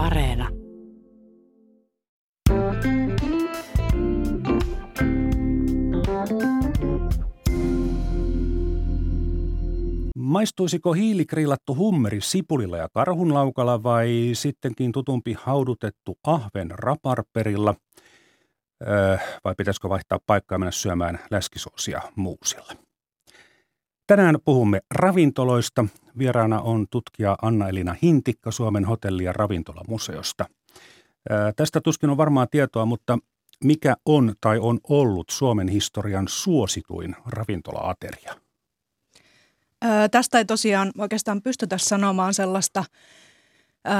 Areena. Maistuisiko hiilikrillattu hummeri sipulilla ja karhunlaukalla vai sittenkin tutumpi haudutettu ahven raparperilla? Öö, vai pitäisikö vaihtaa paikkaa ja mennä syömään läskisoosia muusilla? Tänään puhumme ravintoloista. Vieraana on tutkija Anna-Elina Hintikka Suomen hotelli- ja ravintolamuseosta. Tästä tuskin on varmaan tietoa, mutta mikä on tai on ollut Suomen historian suosituin ravintolaateria? Öö, tästä ei tosiaan oikeastaan pystytä sanomaan sellaista öö,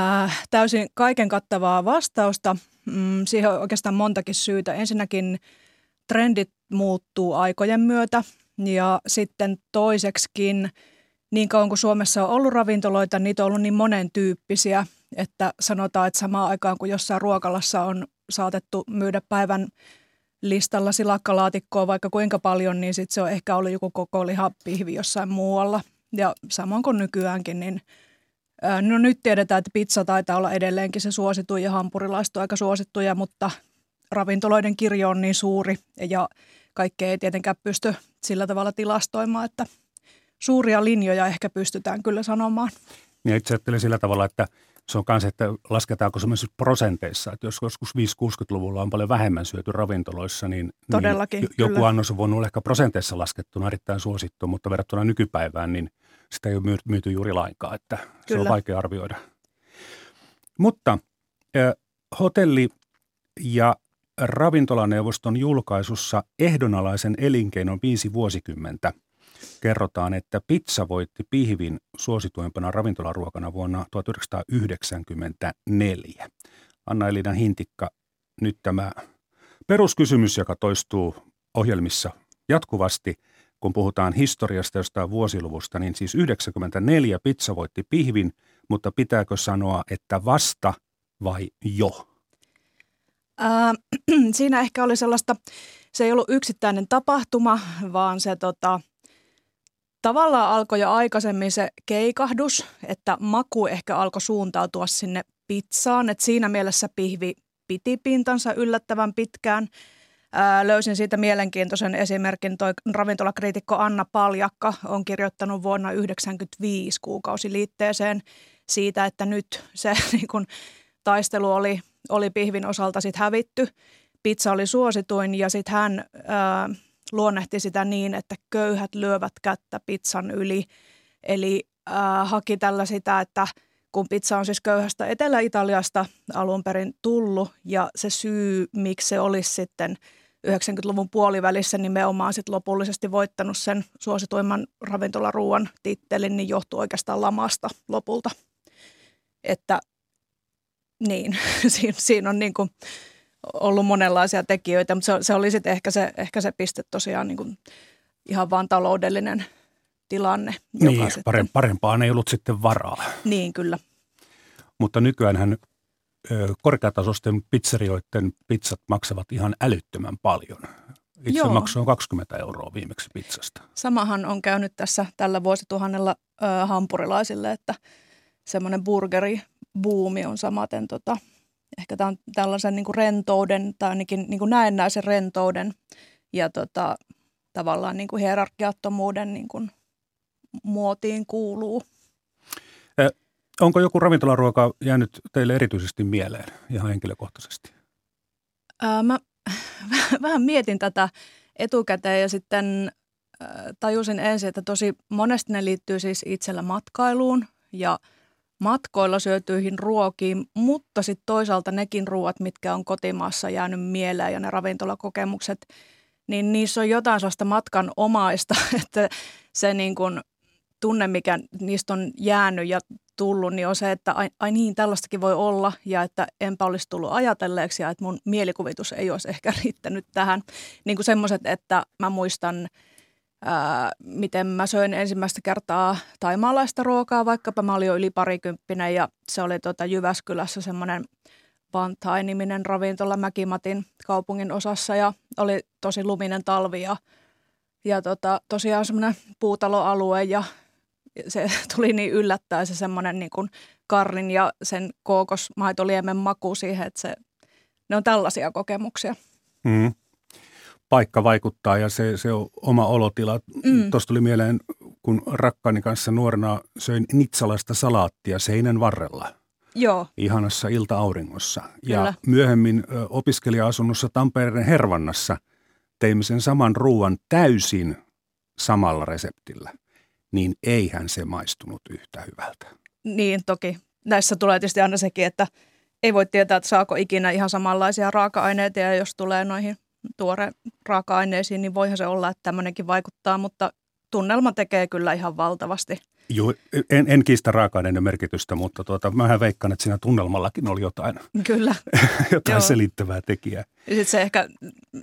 täysin kaiken kattavaa vastausta. Mm, siihen on oikeastaan montakin syytä. Ensinnäkin trendit muuttuu aikojen myötä ja sitten toiseksikin niin kauan kuin Suomessa on ollut ravintoloita, niitä on ollut niin monen tyyppisiä, että sanotaan, että samaan aikaan kuin jossain ruokalassa on saatettu myydä päivän listalla silakkalaatikkoa vaikka kuinka paljon, niin sitten se on ehkä ollut joku koko lihapihvi jossain muualla. Ja samoin kuin nykyäänkin, niin no nyt tiedetään, että pizza taitaa olla edelleenkin se suosittu ja hampurilaiset on aika suosittuja, mutta ravintoloiden kirjo on niin suuri ja kaikkea ei tietenkään pysty sillä tavalla tilastoimaan, että suuria linjoja ehkä pystytään kyllä sanomaan. Niin itse ajattelen sillä tavalla, että se on myös, että lasketaanko semmoisissa prosenteissa, että jos joskus 5-60-luvulla on paljon vähemmän syöty ravintoloissa, niin, Todellakin, niin joku kyllä. annos on voinut olla ehkä prosenteissa laskettuna erittäin suosittu, mutta verrattuna nykypäivään, niin sitä ei ole myyty juuri lainkaan, että kyllä. se on vaikea arvioida. Mutta äh, hotelli- ja ravintolaneuvoston julkaisussa ehdonalaisen elinkeinon viisi vuosikymmentä – kerrotaan, että pizza voitti pihvin suosituimpana ravintolaruokana vuonna 1994. Anna-Elina Hintikka, nyt tämä peruskysymys, joka toistuu ohjelmissa jatkuvasti, kun puhutaan historiasta jostain vuosiluvusta, niin siis 94 pizza voitti pihvin, mutta pitääkö sanoa, että vasta vai jo? Äh, siinä ehkä oli sellaista, se ei ollut yksittäinen tapahtuma, vaan se tota, tavallaan alkoi jo aikaisemmin se keikahdus, että maku ehkä alkoi suuntautua sinne pizzaan. Että siinä mielessä pihvi piti pintansa yllättävän pitkään. Ää, löysin siitä mielenkiintoisen esimerkin. Toi ravintolakriitikko Anna Paljakka on kirjoittanut vuonna 1995 kuukausiliitteeseen siitä, että nyt se niin kun, taistelu oli, oli pihvin osalta sit hävitty. Pizza oli suosituin ja sitten hän ää, luonnehti sitä niin, että köyhät lyövät kättä pizzan yli. Eli äh, haki tällä sitä, että kun pizza on siis köyhästä Etelä-Italiasta alun perin tullut ja se syy, miksi se olisi sitten 90-luvun puolivälissä nimenomaan sit lopullisesti voittanut sen suosituimman ravintolaruuan tittelin, niin johtuu oikeastaan lamasta lopulta. Että niin, siinä, siinä on niin kuin ollut monenlaisia tekijöitä, mutta se, se oli sitten ehkä se, ehkä se piste tosiaan niin kuin ihan vaan taloudellinen tilanne. Niin, joka sitten, parempaan ei ollut sitten varaa. Niin, kyllä. Mutta nykyäänhän korkeatasoisten pizzerioiden pizzat maksavat ihan älyttömän paljon. Itse Joo. maksoi 20 euroa viimeksi pizzasta. Samahan on käynyt tässä tällä vuosituhannella ö, hampurilaisille, että semmoinen burgeribuumi on samaten tota, ehkä tämän, tällaisen niin kuin rentouden tai ainakin niin kuin näennäisen rentouden ja tota, tavallaan niin kuin hierarkiattomuuden niin kuin muotiin kuuluu. Eh, onko joku ravintolaruoka jäänyt teille erityisesti mieleen ihan henkilökohtaisesti? Ää, mä vähän mietin tätä etukäteen ja sitten tajusin ensin, että tosi monesti ne liittyy siis itsellä matkailuun ja – matkoilla syötyihin ruokiin, mutta sitten toisaalta nekin ruoat, mitkä on kotimaassa jäänyt mieleen ja ne ravintolakokemukset, niin niissä on jotain sellaista matkan omaista, että se niin kuin tunne, mikä niistä on jäänyt ja tullut, niin on se, että ai, ai niin, tällaistakin voi olla ja että enpä olisi tullut ajatelleeksi ja että mun mielikuvitus ei olisi ehkä riittänyt tähän. Niin kuin semmoiset, että mä muistan – ää, miten mä söin ensimmäistä kertaa taimaalaista ruokaa, vaikkapa mä olin jo yli parikymppinen ja se oli tota Jyväskylässä semmoinen Vantai-niminen ravintola Mäkimatin kaupungin osassa ja oli tosi luminen talvi ja, ja tota, tosiaan semmoinen puutaloalue ja se tuli niin yllättäen se semmoinen niin kuin karrin ja sen kookosmaitoliemen maku siihen, että se, ne on tällaisia kokemuksia. Mm. Paikka vaikuttaa ja se, se on oma olotila. Mm. Tuosta tuli mieleen, kun rakkaani kanssa nuorena söin nitsalaista salaattia seinän varrella. Joo. Ihanassa ilta-auringossa. Ja myöhemmin opiskelija-asunnossa Tampereen Hervannassa teimme sen saman ruuan täysin samalla reseptillä. Niin eihän se maistunut yhtä hyvältä. Niin, toki. Näissä tulee tietysti aina sekin, että ei voi tietää, että saako ikinä ihan samanlaisia raaka-aineita ja jos tulee noihin tuore raaka-aineisiin, niin voihan se olla, että tämmöinenkin vaikuttaa, mutta tunnelma tekee kyllä ihan valtavasti. Joo, en, en kiistä raaka-aineiden merkitystä, mutta tuota, mä veikkaan, että siinä tunnelmallakin oli jotain, Kyllä. jotain Joo. selittävää tekijää. Ja sitten se ehkä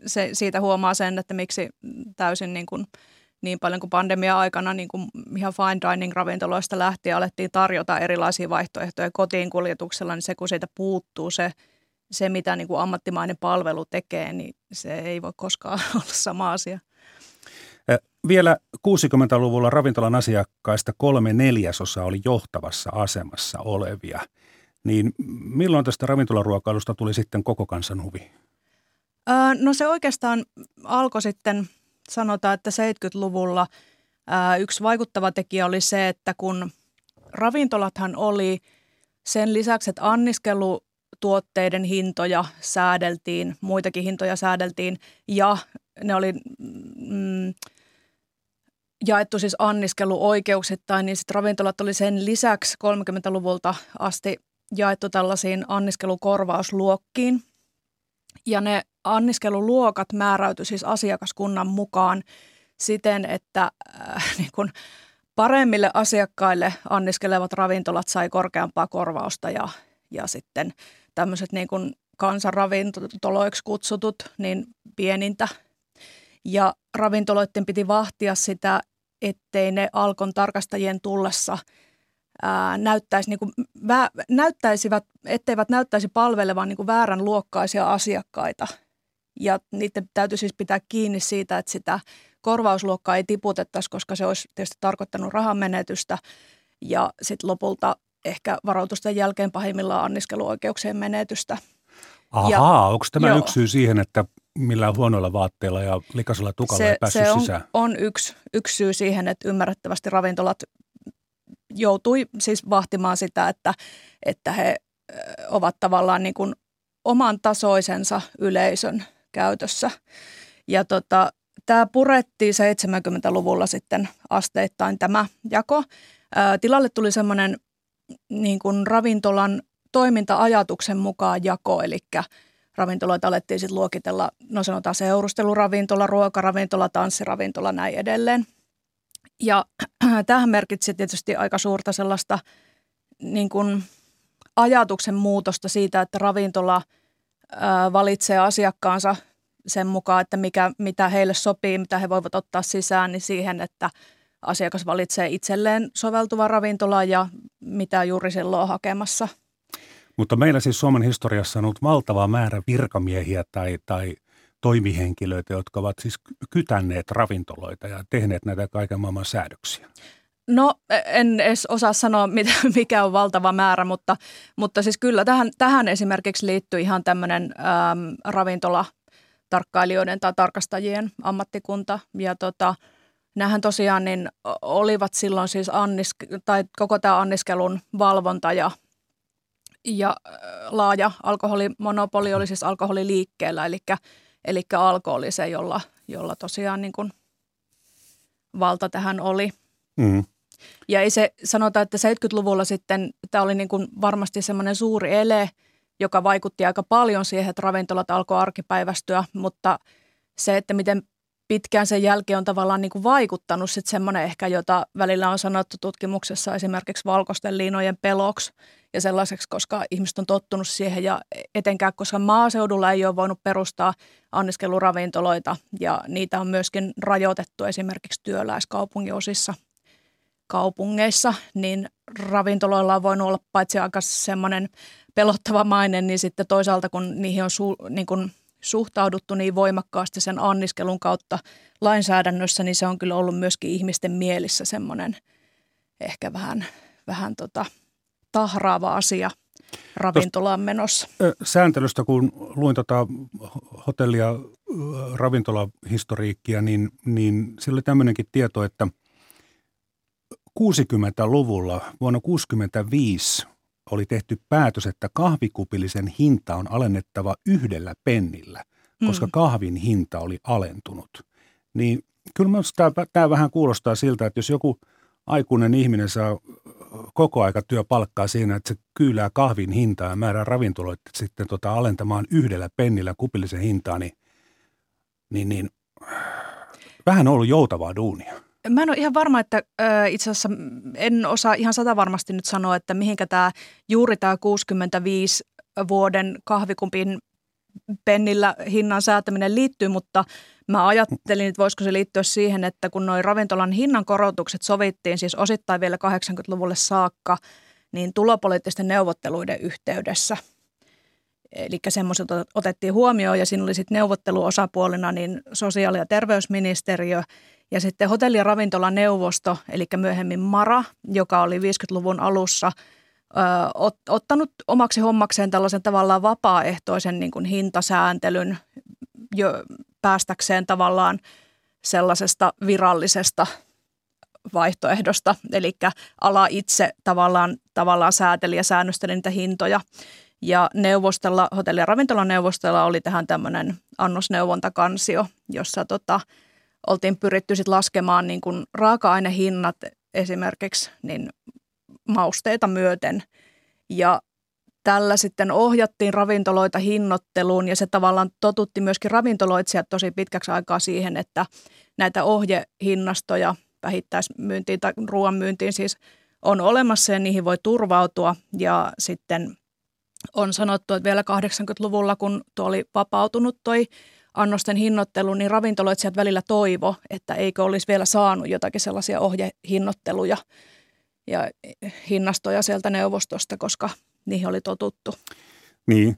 se, siitä huomaa sen, että miksi täysin niin kuin – niin paljon kuin pandemia-aikana niin kuin ihan fine dining ravintoloista lähtien alettiin tarjota erilaisia vaihtoehtoja kotiin kuljetuksella, niin se kun siitä puuttuu se, se mitä niin kuin ammattimainen palvelu tekee, niin se ei voi koskaan olla sama asia. Vielä 60-luvulla ravintolan asiakkaista kolme neljäsosa oli johtavassa asemassa olevia. Niin milloin tästä ravintolaruokailusta tuli sitten koko kansan huvi? no se oikeastaan alkoi sitten sanotaan, että 70-luvulla ää, yksi vaikuttava tekijä oli se, että kun ravintolathan oli sen lisäksi, että anniskelutuotteiden hintoja säädeltiin, muitakin hintoja säädeltiin ja ne oli mm, jaettu siis anniskeluoikeuksittain, niin sitten ravintolat oli sen lisäksi 30-luvulta asti jaettu tällaisiin anniskelukorvausluokkiin. Ja ne anniskeluluokat määräytyi siis asiakaskunnan mukaan siten, että äh, niin kun paremmille asiakkaille anniskelevat ravintolat sai korkeampaa korvausta ja, ja sitten tämmöiset niin kun kansanravintoloiksi kutsutut, niin pienintä. Ja ravintoloiden piti vahtia sitä, ettei ne alkon tarkastajien tullessa ää, näyttäisi, niin kuin, vä, näyttäisivät, etteivät näyttäisi palvelevan niin kuin väärän luokkaisia asiakkaita – ja niiden täytyy siis pitää kiinni siitä, että sitä korvausluokkaa ei tiputettaisi, koska se olisi tietysti tarkoittanut rahan menetystä ja sitten lopulta ehkä varoitusten jälkeen pahimmillaan anniskeluoikeuksien menetystä. Ahaa, onko tämä joo. yksi syy siihen, että millään huonoilla vaatteilla ja likaisella tukalla se, ei päässyt se on, sisään? on yksi, yksi syy siihen, että ymmärrettävästi ravintolat joutui siis vahtimaan sitä, että, että he ovat tavallaan niin kuin oman tasoisensa yleisön käytössä. Ja tota, tämä purettiin 70-luvulla sitten asteittain tämä jako. Tilalle tuli semmoinen niin kuin ravintolan toiminta-ajatuksen mukaan jako, eli ravintoloita alettiin sitten luokitella, no sanotaan seurusteluravintola, ruokaravintola, tanssiravintola, näin edelleen. Ja tähän merkitsi tietysti aika suurta sellaista niin kuin ajatuksen muutosta siitä, että ravintola – valitsee asiakkaansa sen mukaan, että mikä, mitä heille sopii, mitä he voivat ottaa sisään, niin siihen, että asiakas valitsee itselleen soveltuva ravintola ja mitä juuri silloin on hakemassa. Mutta meillä siis Suomen historiassa on ollut valtava määrä virkamiehiä tai, tai toimihenkilöitä, jotka ovat siis kytänneet ravintoloita ja tehneet näitä kaiken maailman säädöksiä. No en edes osaa sanoa, mikä on valtava määrä, mutta, mutta siis kyllä tähän, tähän esimerkiksi liittyy ihan tämmöinen äm, ravintolatarkkailijoiden tai tarkastajien ammattikunta. Ja tota, nämähän tosiaan niin olivat silloin siis annisk- tai koko tämä anniskelun valvonta ja, ja laaja alkoholimonopoli oli siis alkoholiliikkeellä, eli, eli alko oli se, jolla, jolla tosiaan niin kuin valta tähän oli. Mm. Ja ei se sanota, että 70-luvulla sitten tämä oli niin kuin varmasti semmoinen suuri ele, joka vaikutti aika paljon siihen, että ravintolat alkoi arkipäivästyä, mutta se, että miten pitkään sen jälkeen on tavallaan niin kuin vaikuttanut sitten semmoinen ehkä, jota välillä on sanottu tutkimuksessa esimerkiksi valkoisten liinojen peloksi ja sellaiseksi, koska ihmiset on tottunut siihen ja etenkään, koska maaseudulla ei ole voinut perustaa anniskeluravintoloita ja niitä on myöskin rajoitettu esimerkiksi työläiskaupungin osissa – kaupungeissa, niin ravintoloilla on voinut olla paitsi aika semmoinen pelottava maine, niin sitten toisaalta kun niihin on su, niin kuin suhtauduttu niin voimakkaasti sen anniskelun kautta lainsäädännössä, niin se on kyllä ollut myöskin ihmisten mielissä semmoinen ehkä vähän, vähän tota, tahraava asia ravintolaan menossa. Sääntelystä, kun luin tota hotelli- ja ravintolahistoriikkia, niin, niin sillä oli tämmöinenkin tieto, että 60-luvulla vuonna 65 oli tehty päätös, että kahvikupillisen hinta on alennettava yhdellä pennillä, koska mm. kahvin hinta oli alentunut. Niin kyllä minusta tämä, vähän kuulostaa siltä, että jos joku aikuinen ihminen saa koko aika työpalkkaa siinä, että se kyylää kahvin hintaa ja määrää ravintoloita sitten tota alentamaan yhdellä pennillä kupillisen hintaa, niin, niin, niin vähän on ollut joutavaa duunia. Mä en ole ihan varma, että äh, itse asiassa en osaa ihan sata varmasti nyt sanoa, että mihinkä tämä juuri tämä 65 vuoden kahvikumpin pennillä hinnan säätäminen liittyy, mutta mä ajattelin, että voisiko se liittyä siihen, että kun noin ravintolan hinnan korotukset sovittiin siis osittain vielä 80-luvulle saakka, niin tulopoliittisten neuvotteluiden yhteydessä. Eli semmoiset otettiin huomioon ja siinä oli sitten neuvotteluosapuolina niin sosiaali- ja terveysministeriö ja sitten hotelli- ja ravintolaneuvosto, eli myöhemmin MARA, joka oli 50-luvun alussa – ottanut omaksi hommakseen tällaisen tavallaan vapaaehtoisen niin kuin hintasääntelyn jo päästäkseen tavallaan sellaisesta virallisesta vaihtoehdosta, eli ala itse tavallaan, tavallaan sääteli ja säännösteli niitä hintoja. Ja neuvostolla, hotelli- ja ravintolaneuvostolla oli tähän tämmöinen annosneuvontakansio, jossa tota, oltiin pyritty sit laskemaan niin kuin raaka-ainehinnat esimerkiksi niin mausteita myöten. Ja tällä sitten ohjattiin ravintoloita hinnoitteluun ja se tavallaan totutti myöskin ravintoloitsijat tosi pitkäksi aikaa siihen, että näitä ohjehinnastoja vähittäismyyntiin tai ruoan myyntiin siis on olemassa ja niihin voi turvautua ja sitten on sanottu, että vielä 80-luvulla, kun tuo oli vapautunut toi annosten hinnoittelu, niin ravintoloitsijat välillä toivo, että eikö olisi vielä saanut jotakin sellaisia ohjehinnoitteluja ja hinnastoja sieltä neuvostosta, koska niihin oli totuttu. Niin.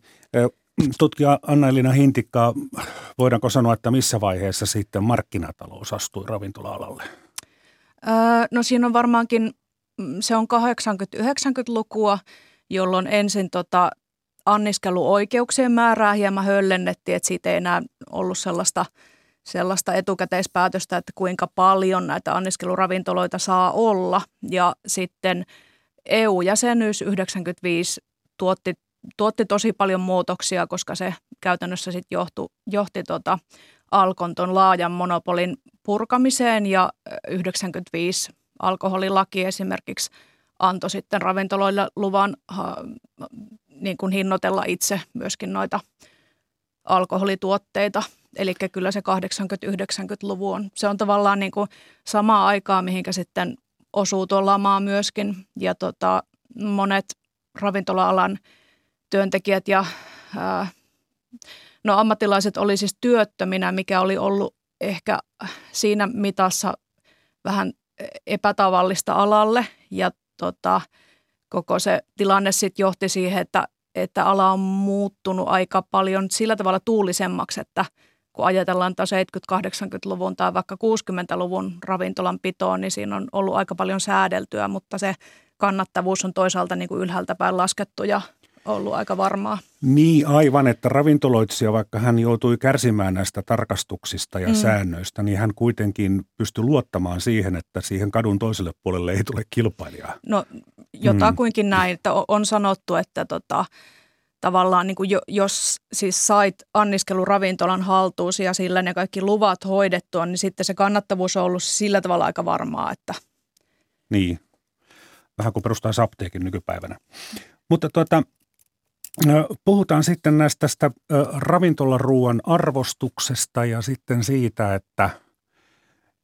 Tutkija Anna-Elina Hintikka, voidaanko sanoa, että missä vaiheessa sitten markkinatalous astui ravintola-alalle? Öö, no siinä on varmaankin, mm, se on 80-90-lukua, jolloin ensin tota, anniskeluoikeuksien määrää hieman höllennettiin, että siitä ei enää ollut sellaista – sellaista etukäteispäätöstä, että kuinka paljon näitä anniskeluravintoloita saa olla. Ja sitten EU-jäsenyys 95 tuotti, tuotti tosi paljon muutoksia, koska se käytännössä sitten johti, johti tota Alkon ton laajan monopolin purkamiseen ja 95 alkoholilaki esimerkiksi antoi sitten ravintoloille luvan niin kuin hinnoitella itse myöskin noita alkoholituotteita – Eli kyllä se 80-90-luvu on, se on tavallaan niin kuin samaa aikaa, mihinkä sitten osuu tuo lamaa myöskin. Ja tota, monet ravintola-alan työntekijät ja ää, no ammattilaiset oli siis työttöminä, mikä oli ollut ehkä siinä mitassa vähän epätavallista alalle. Ja tota, koko se tilanne sitten johti siihen, että, että ala on muuttunut aika paljon sillä tavalla tuulisemmaksi, että – kun ajatellaan taas 70-80-luvun tai vaikka 60-luvun ravintolan pitoon, niin siinä on ollut aika paljon säädeltyä, mutta se kannattavuus on toisaalta niin kuin ylhäältä päin laskettu ja ollut aika varmaa. Niin aivan, että ravintoloitsija, vaikka hän joutui kärsimään näistä tarkastuksista ja mm. säännöistä, niin hän kuitenkin pystyi luottamaan siihen, että siihen kadun toiselle puolelle ei tule kilpailijaa. No jotakuinkin mm. näin, että on sanottu, että tota, tavallaan niin kuin jo, jos siis sait anniskeluravintolan haltuusi ja sillä ne kaikki luvat hoidettua, niin sitten se kannattavuus on ollut sillä tavalla aika varmaa, että... Niin, vähän kuin perustaa apteekin nykypäivänä. Mutta tuota, puhutaan sitten näistä tästä ravintolaruuan arvostuksesta ja sitten siitä, että,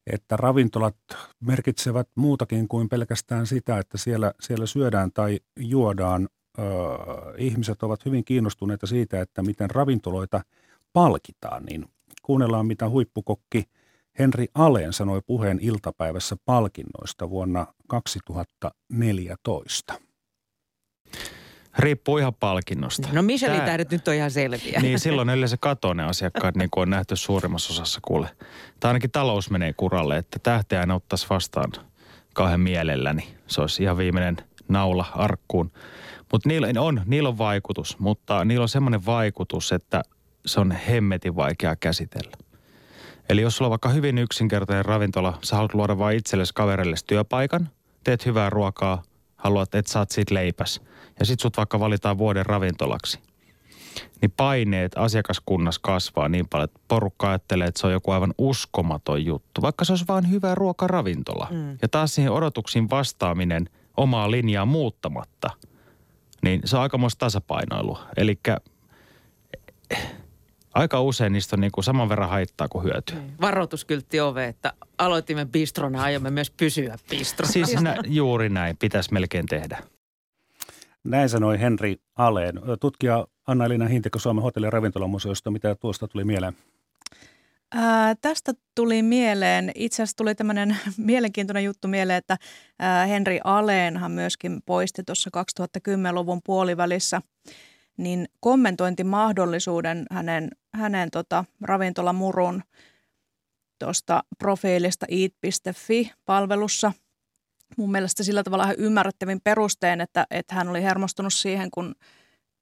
että ravintolat merkitsevät muutakin kuin pelkästään sitä, että siellä, siellä syödään tai juodaan ihmiset ovat hyvin kiinnostuneita siitä, että miten ravintoloita palkitaan, niin kuunnellaan mitä huippukokki Henri Aleen sanoi puheen iltapäivässä palkinnoista vuonna 2014. Riippuu ihan palkinnosta. No Michelin tähdet nyt on ihan selviä. Niin, silloin yleensä katoo ne asiakkaat, niin kuin on nähty suurimmassa osassa kuule. Tai ainakin talous menee kuralle, että tähteä en ottaisi vastaan kauhean mielelläni. Se olisi ihan viimeinen naula arkkuun. Mutta niillä on, niillä on vaikutus, mutta niillä on semmoinen vaikutus, että se on hemmetin vaikea käsitellä. Eli jos sulla on vaikka hyvin yksinkertainen ravintola, sä haluat luoda vain itsellesi kaverille työpaikan, teet hyvää ruokaa, haluat, että saat siitä leipäs. Ja sit sut vaikka valitaan vuoden ravintolaksi. Niin paineet asiakaskunnassa kasvaa niin paljon, että porukka ajattelee, että se on joku aivan uskomaton juttu. Vaikka se olisi vain hyvä ruokaravintola. Mm. Ja taas siihen odotuksiin vastaaminen omaa linjaa muuttamatta, niin se on aikamoista tasapainoilua. Eli aika usein niistä on niin kuin saman verran haittaa kuin hyötyä. Niin. Varoituskyltti ove, että aloitimme bistrona, aiomme myös pysyä bistrona. Siis nä, juuri näin, pitäisi melkein tehdä. Näin sanoi Henri Aleen. Tutkija Anna-Elina Hintikko Suomen hotelli- ja ravintolamuseosta. Mitä tuosta tuli mieleen? Ää, tästä tuli mieleen, itse asiassa tuli tämmöinen mielenkiintoinen juttu mieleen, että ää, Henri Aleenhan myöskin poisti tuossa 2010-luvun puolivälissä niin kommentointimahdollisuuden hänen, hänen tota, ravintolamurun tuosta profiilista eat.fi-palvelussa. Mun mielestä sillä tavalla ihan ymmärrettävin perustein, että, että hän oli hermostunut siihen, kun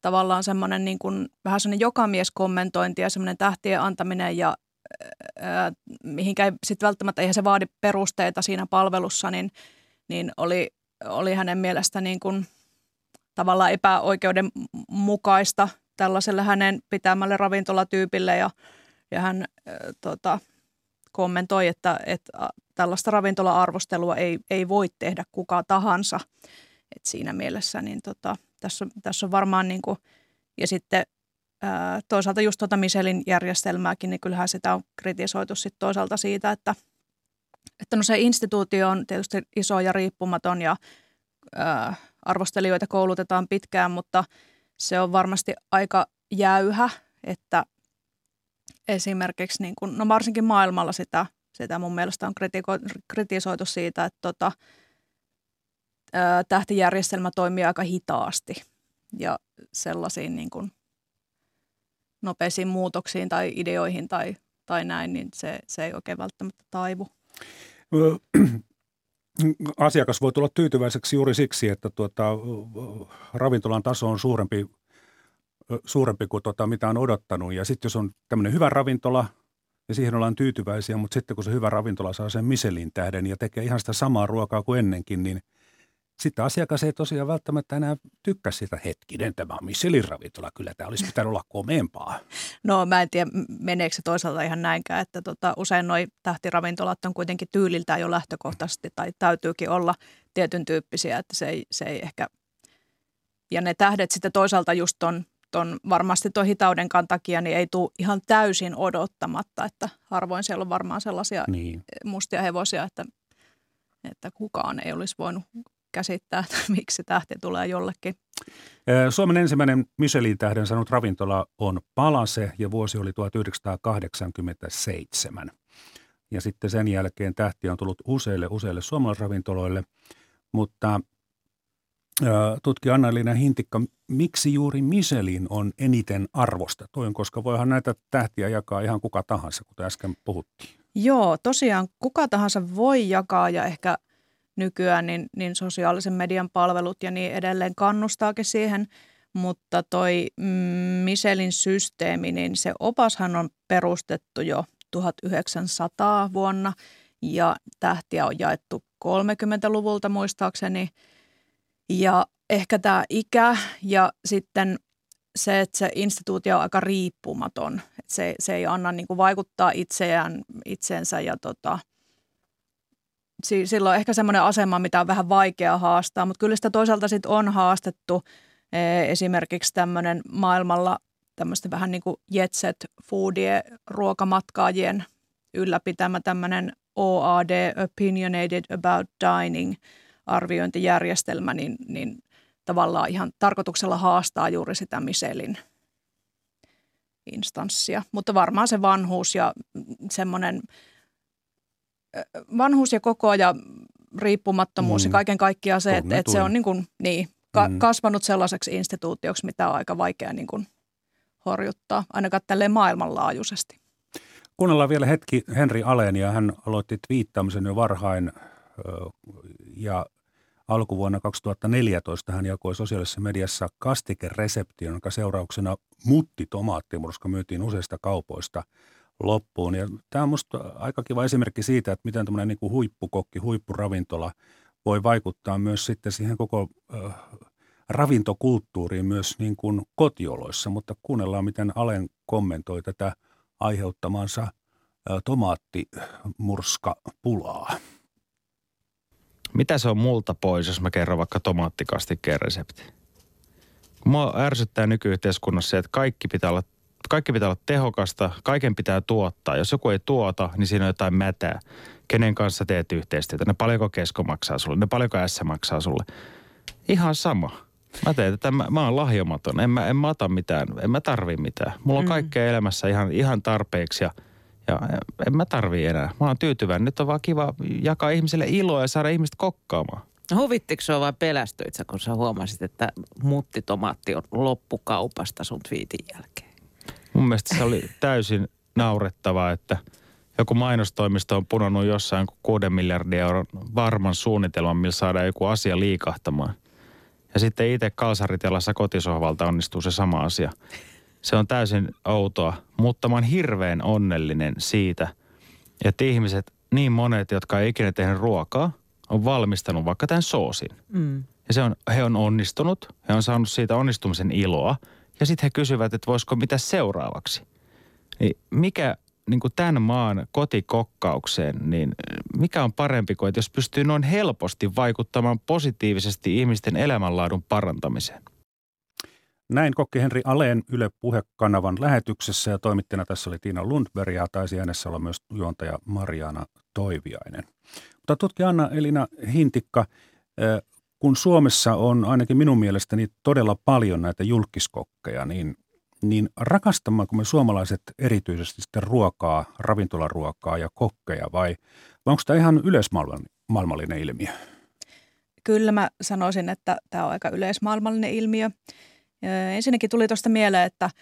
tavallaan semmoinen niin kuin, vähän semmoinen jokamieskommentointi ja semmoinen tähtien antaminen ja ää, mihinkä sitten välttämättä eihän se vaadi perusteita siinä palvelussa, niin, niin oli, oli hänen mielestä niin kuin – tavallaan epäoikeudenmukaista tällaiselle hänen pitämälle ravintolatyypille ja, ja hän äh, tota, kommentoi, että, että tällaista ravintola-arvostelua ei, ei voi tehdä kuka tahansa. Et siinä mielessä niin tota, tässä, on, tässä on varmaan niin kuin, ja sitten ää, toisaalta just tuota Michelin järjestelmääkin, niin kyllähän sitä on kritisoitu sit toisaalta siitä, että, että no se instituutio on tietysti iso ja riippumaton ja ää, arvostelijoita koulutetaan pitkään, mutta se on varmasti aika jäyhä, että esimerkiksi niin kuin, no varsinkin maailmalla sitä, sitä mun mielestä on kritiko- kritisoitu siitä, että tota, ää, tähtijärjestelmä toimii aika hitaasti ja sellaisiin niin kuin nopeisiin muutoksiin tai ideoihin tai, tai näin, niin se, se ei oikein välttämättä taivu asiakas voi tulla tyytyväiseksi juuri siksi, että tuota, ravintolan taso on suurempi, suurempi kuin tuota, mitä on odottanut. Ja sitten jos on tämmöinen hyvä ravintola ja siihen ollaan tyytyväisiä, mutta sitten kun se hyvä ravintola saa sen Michelin tähden ja tekee ihan sitä samaa ruokaa kuin ennenkin, niin – sitten asiakas ei tosiaan välttämättä enää tykkää sitä hetkinen, tämä on Michelin ravintola, kyllä tämä olisi pitänyt olla komeampaa. No mä en tiedä, meneekö se toisaalta ihan näinkään, että tota, usein noi tähtiravintolat on kuitenkin tyyliltään jo lähtökohtaisesti tai täytyykin olla tietyn tyyppisiä, että se ei, se ei ehkä, ja ne tähdet sitten toisaalta just ton, ton varmasti tuon hitaudenkaan takia, niin ei tule ihan täysin odottamatta, että harvoin siellä on varmaan sellaisia niin. mustia hevosia, että että kukaan ei olisi voinut käsittää, että miksi tähti tulee jollekin. Suomen ensimmäinen Michelin-tähden saanut ravintola on Palase ja vuosi oli 1987. Ja sitten sen jälkeen tähti on tullut useille, useille suomalaisravintoloille, mutta tutkija Anna-Liina Hintikka, miksi juuri Michelin on eniten arvostettuin, koska voihan näitä tähtiä jakaa ihan kuka tahansa, kuten äsken puhuttiin. Joo, tosiaan kuka tahansa voi jakaa ja ehkä – nykyään, niin, niin sosiaalisen median palvelut ja niin edelleen kannustaakin siihen. Mutta toi mm, Michelin systeemi, niin se opashan on perustettu jo 1900 vuonna ja tähtiä on jaettu 30-luvulta muistaakseni. Ja ehkä tämä ikä ja sitten se, että se instituutio on aika riippumaton. Se, se ei anna niin kuin vaikuttaa itseään, itsensä ja tota, silloin ehkä semmoinen asema, mitä on vähän vaikea haastaa, mutta kyllä sitä toisaalta sitten on haastettu e, esimerkiksi tämmöinen maailmalla tämmöistä vähän niin kuin jet set foodie ruokamatkaajien ylläpitämä tämmöinen OAD, Opinionated About Dining, arviointijärjestelmä, niin, niin tavallaan ihan tarkoituksella haastaa juuri sitä Michelin instanssia. Mutta varmaan se vanhuus ja semmoinen – vanhuus ja koko ja riippumattomuus mm. ja kaiken kaikkiaan se, että, että se on niin kuin, niin, ka- mm. kasvanut sellaiseksi instituutioksi, mitä on aika vaikea niin kuin horjuttaa, ainakaan tälleen maailmanlaajuisesti. Kuunnellaan vielä hetki Henri Aleen ja hän aloitti twiittaamisen jo varhain ja alkuvuonna 2014 hän jakoi sosiaalisessa mediassa kastikereseption, jonka seurauksena mutti tomaattimurska myytiin useista kaupoista loppuun. Ja tämä on minusta aika kiva esimerkki siitä, että miten tämmöinen niin huippukokki, huippuravintola voi vaikuttaa myös sitten siihen koko äh, ravintokulttuuriin myös niin kuin kotioloissa. Mutta kuunnellaan, miten Alen kommentoi tätä aiheuttamansa äh, tomaattimurska pulaa. Mitä se on multa pois, jos mä kerron vaikka tomaattikastikkeen resepti? Mua ärsyttää nykyyhteiskunnassa se, että kaikki pitää olla kaikki pitää olla tehokasta, kaiken pitää tuottaa. Jos joku ei tuota, niin siinä on jotain mätää. Kenen kanssa teet yhteistyötä? Ne paljonko kesko maksaa sulle? Ne paljonko S maksaa sulle? Ihan sama. Mä teen tätä, mä, mä oon lahjomaton. En mä, en mä ota mitään, en mä tarvi mitään. Mulla on mm. kaikkea elämässä ihan, ihan tarpeeksi ja, ja en mä tarvi enää. Mä oon tyytyväinen. Nyt on vaan kiva jakaa ihmisille iloa ja saada ihmiset kokkaamaan. No huvittiko sä vai pelästyit sä, kun sä huomasit, että muttitomaatti on loppukaupasta sun twiitin jälkeen? Mun mielestä se oli täysin naurettavaa, että joku mainostoimisto on punonnut jossain 6 miljardin euron varman suunnitelman, millä saadaan joku asia liikahtamaan. Ja sitten itse kalsaritelassa kotisohvalta onnistuu se sama asia. Se on täysin outoa, mutta mä oon hirveän onnellinen siitä, että ihmiset, niin monet, jotka ei ikinä tehnyt ruokaa, on valmistanut vaikka tämän soosin. Mm. Ja se on, he on onnistunut, he on saanut siitä onnistumisen iloa – ja sitten he kysyvät, että voisiko mitä seuraavaksi. Niin mikä niin kuin tämän maan kotikokkaukseen, niin mikä on parempi kuin, että jos pystyy noin helposti vaikuttamaan positiivisesti ihmisten elämänlaadun parantamiseen? Näin kokki Henri Aleen Yle Puhekanavan lähetyksessä ja toimittajana tässä oli Tiina Lundberg ja taisi äänessä olla myös juontaja Mariana Toiviainen. Mutta tutki Anna Elina Hintikka, kun Suomessa on ainakin minun mielestäni todella paljon näitä julkiskokkeja, niin, niin rakastammeko me suomalaiset erityisesti sitten ruokaa, ravintolaruokaa ja kokkeja vai, vai onko tämä ihan yleismaailmallinen ilmiö? Kyllä mä sanoisin, että tämä on aika yleismaailmallinen ilmiö. Ensinnäkin tuli tuosta mieleen, että –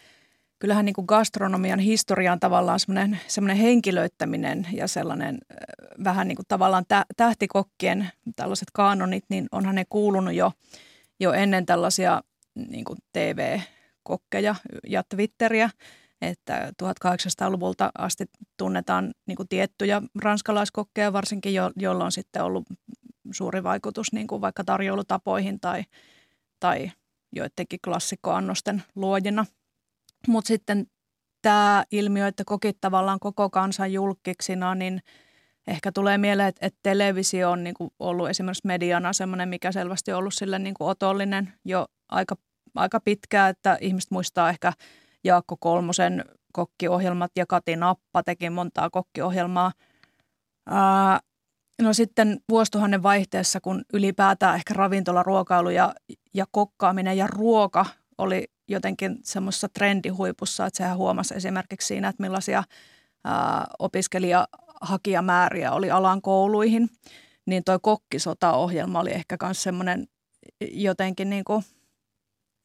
kyllähän niin kuin gastronomian historia on tavallaan semmoinen, semmoinen henkilöittäminen ja sellainen vähän niin kuin tavallaan tähtikokkien tällaiset kaanonit, niin onhan ne kuulunut jo, jo ennen tällaisia niin kuin TV-kokkeja ja Twitteriä, että 1800-luvulta asti tunnetaan niin kuin tiettyjä ranskalaiskokkeja varsinkin, jo, joilla on sitten ollut suuri vaikutus niin kuin vaikka tarjoulutapoihin tai, tai joidenkin klassikkoannosten luojina – mutta sitten tämä ilmiö, että kokit tavallaan koko kansan julkiksina, niin ehkä tulee mieleen, että, että televisio on niin kuin ollut esimerkiksi mediana semmoinen, mikä selvästi on ollut sille niin kuin otollinen jo aika, aika pitkään, että ihmiset muistaa ehkä Jaakko Kolmosen kokkiohjelmat ja Kati Nappa teki montaa kokkiohjelmaa. Ää, no sitten vuosituhannen vaihteessa, kun ylipäätään ehkä ravintolaruokailu ja, ja kokkaaminen ja ruoka oli jotenkin semmoisessa trendihuipussa, että sehän huomasi esimerkiksi siinä, että millaisia ää, opiskelijahakijamääriä oli alan kouluihin, niin toi kokkisota-ohjelma oli ehkä myös semmoinen jotenkin niin kuin,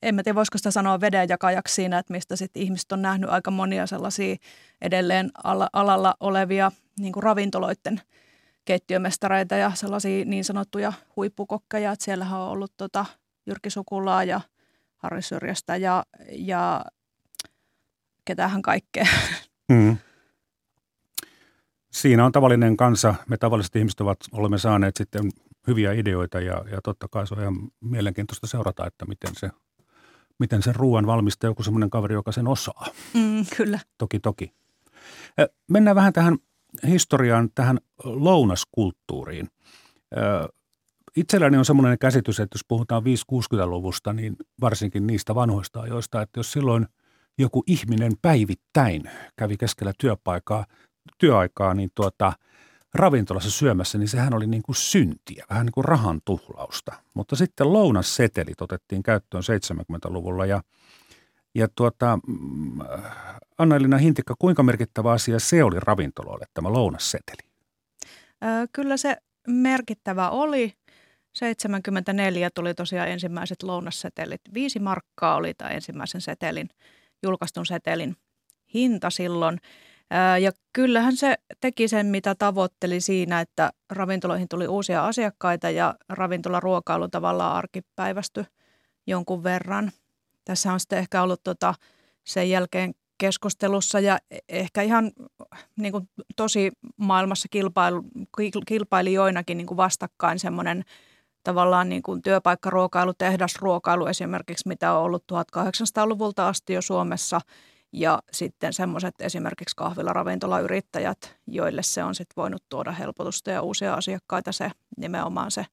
en mä tiedä voisiko sitä sanoa vedenjakajaksi siinä, että mistä sitten ihmiset on nähnyt aika monia sellaisia edelleen alalla olevia niin kuin ravintoloiden keittiömestareita ja sellaisia niin sanottuja huippukokkeja, että siellähän on ollut tota Jyrki Sukulaa ja – Harri Syrjästä ja, ja ketähän kaikkea. Mm. Siinä on tavallinen kansa. Me tavalliset ihmiset ovat, olemme saaneet sitten hyviä ideoita ja, ja totta kai se on ihan mielenkiintoista seurata, että miten se, miten se ruoan valmistaa joku semmoinen kaveri, joka sen osaa. Mm, kyllä. Toki, toki. Mennään vähän tähän historiaan, tähän lounaskulttuuriin itselläni on semmoinen käsitys, että jos puhutaan 5-60-luvusta, niin varsinkin niistä vanhoista ajoista, että jos silloin joku ihminen päivittäin kävi keskellä työpaikaa, työaikaa, niin tuota, ravintolassa syömässä, niin sehän oli niin kuin syntiä, vähän niin kuin rahan tuhlausta. Mutta sitten lounassetelit otettiin käyttöön 70-luvulla ja, ja tuota, mm, Anna-Elina Hintikka, kuinka merkittävä asia se oli ravintoloille, tämä lounasseteli? Kyllä se merkittävä oli. 74 tuli tosiaan ensimmäiset lounassetelit. Viisi markkaa oli tämä ensimmäisen setelin, julkaistun setelin hinta silloin. Ja kyllähän se teki sen, mitä tavoitteli siinä, että ravintoloihin tuli uusia asiakkaita ja ravintolaruokailu tavallaan arkipäivästy jonkun verran. Tässä on sitten ehkä ollut tota, sen jälkeen keskustelussa ja e-, ehkä ihan niin kuin tosi maailmassa kilpailu, kilpailijoinakin niin kuin vastakkain semmoinen tavallaan niin kuin työpaikkaruokailu, tehdasruokailu esimerkiksi, mitä on ollut 1800-luvulta asti jo Suomessa ja sitten semmoiset esimerkiksi kahvilaravintolayrittäjät, joille se on sitten voinut tuoda helpotusta ja uusia asiakkaita se nimenomaan se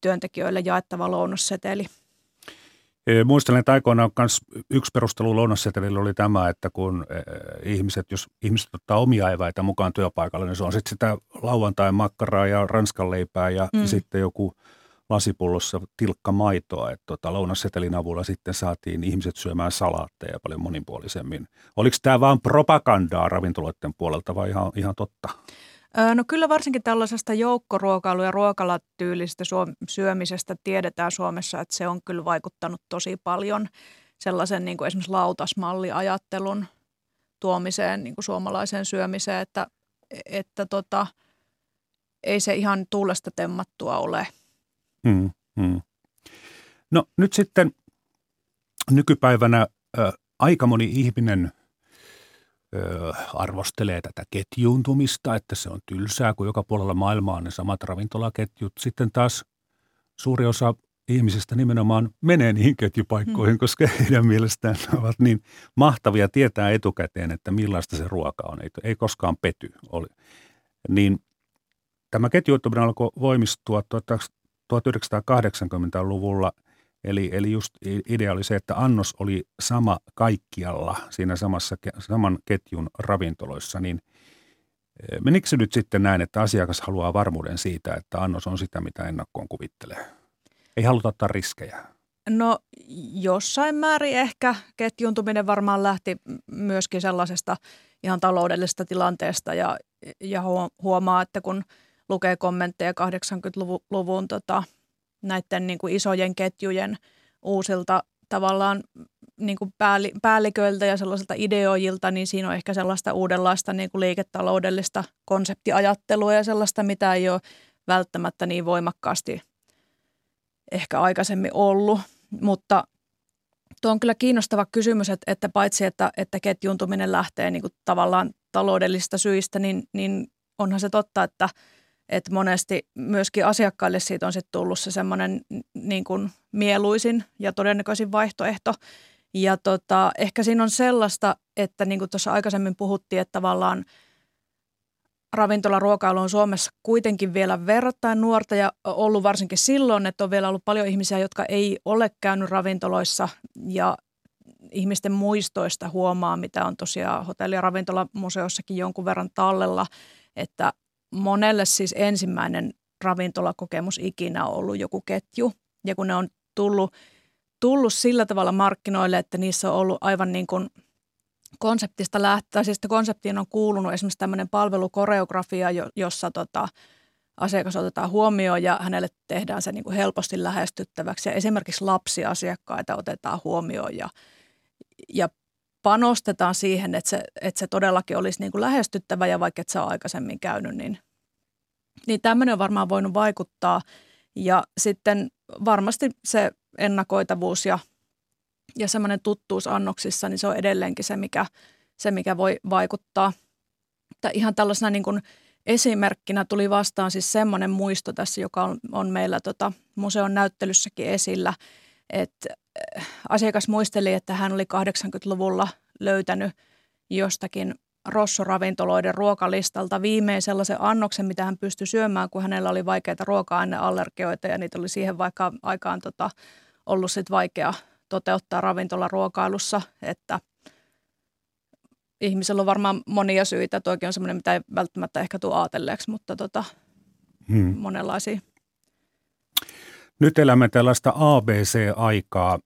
työntekijöille jaettava lounasseteli. Muistelen, että aikoinaan myös yksi perustelu lounassetelillä oli tämä, että kun ihmiset, jos ihmiset ottaa omia eväitä mukaan työpaikalle, niin se on sitten sitä lauantai makkaraa ja ranskanleipää ja mm. sitten joku lasipullossa tilkka maitoa. Että tota, lounassetelin avulla sitten saatiin ihmiset syömään salaatteja paljon monipuolisemmin. Oliko tämä vain propagandaa ravintoloiden puolelta vai ihan, ihan totta? No kyllä varsinkin tällaisesta joukkoruokailu- ja ruokalatyylisestä syömisestä tiedetään Suomessa, että se on kyllä vaikuttanut tosi paljon sellaisen niin kuin esimerkiksi lautasmalliajattelun tuomiseen niin kuin suomalaiseen syömiseen, että, että tota, ei se ihan tuulesta temmattua ole. Hmm, hmm. No nyt sitten nykypäivänä aika moni ihminen ö, arvostelee tätä ketjuuntumista, että se on tylsää, kun joka puolella maailmaa on ne samat ravintolaketjut. Sitten taas suuri osa ihmisistä nimenomaan menee niihin ketjupaikkoihin, hmm. koska heidän mielestään ne ovat niin mahtavia tietää etukäteen, että millaista se ruoka on. Ei, ei koskaan pety. Oli. Niin tämä ketjuuntuminen alkoi voimistua 1980-luvulla – Eli, eli just idea oli se, että annos oli sama kaikkialla siinä samassa, saman ketjun ravintoloissa, niin e, menikö se nyt sitten näin, että asiakas haluaa varmuuden siitä, että annos on sitä, mitä ennakkoon kuvittelee? Ei haluta ottaa riskejä. No jossain määrin ehkä ketjuntuminen varmaan lähti myöskin sellaisesta ihan taloudellisesta tilanteesta ja, ja huomaa, että kun lukee kommentteja 80-luvun tota, näiden niin kuin isojen ketjujen uusilta tavallaan niin kuin päälliköiltä ja sellaisilta ideoijilta, niin siinä on ehkä sellaista uudenlaista niin kuin liiketaloudellista konseptiajattelua ja sellaista, mitä ei ole välttämättä niin voimakkaasti ehkä aikaisemmin ollut. Mutta tuo on kyllä kiinnostava kysymys, että, että paitsi että, että ketjuntuminen lähtee niin kuin tavallaan taloudellisista syistä, niin, niin onhan se totta, että – että monesti myöskin asiakkaille siitä on sitten tullut se semmoinen niin kuin mieluisin ja todennäköisin vaihtoehto. Ja tota, ehkä siinä on sellaista, että niin kuin tuossa aikaisemmin puhuttiin, että tavallaan ravintolaruokailu on Suomessa kuitenkin vielä verrattain nuorta ja ollut varsinkin silloin, että on vielä ollut paljon ihmisiä, jotka ei ole käynyt ravintoloissa ja ihmisten muistoista huomaa, mitä on tosiaan hotelli- ja ravintolamuseossakin jonkun verran tallella, että monelle siis ensimmäinen ravintolakokemus ikinä on ollut joku ketju. Ja kun ne on tullut, tullut sillä tavalla markkinoille, että niissä on ollut aivan niin kuin konseptista lähtee, siis konseptiin on kuulunut esimerkiksi tämmöinen palvelukoreografia, jossa tota, asiakas otetaan huomioon ja hänelle tehdään se niin kuin helposti lähestyttäväksi. Ja esimerkiksi lapsiasiakkaita otetaan huomioon ja, ja panostetaan siihen, että se, että se todellakin olisi niin kuin lähestyttävä ja vaikka et on aikaisemmin käynyt, niin, niin tämmöinen on varmaan voinut vaikuttaa. Ja sitten varmasti se ennakoitavuus ja, ja semmoinen tuttuus annoksissa, niin se on edelleenkin se, mikä, se, mikä voi vaikuttaa. Että ihan tällaisena niin kuin esimerkkinä tuli vastaan siis semmoinen muisto tässä, joka on, on meillä tota, museon näyttelyssäkin esillä – että asiakas muisteli, että hän oli 80-luvulla löytänyt jostakin rossoravintoloiden ruokalistalta viimein sellaisen annoksen, mitä hän pystyi syömään, kun hänellä oli vaikeita ruoka-aineallergioita ja niitä oli siihen vaikka aikaan tota, ollut sit vaikea toteuttaa ravintolaruokailussa, että ihmisellä on varmaan monia syitä. Toikin on semmoinen, mitä ei välttämättä ehkä tule ajatelleeksi, mutta tota, hmm. monenlaisia nyt elämme tällaista ABC-aikaa.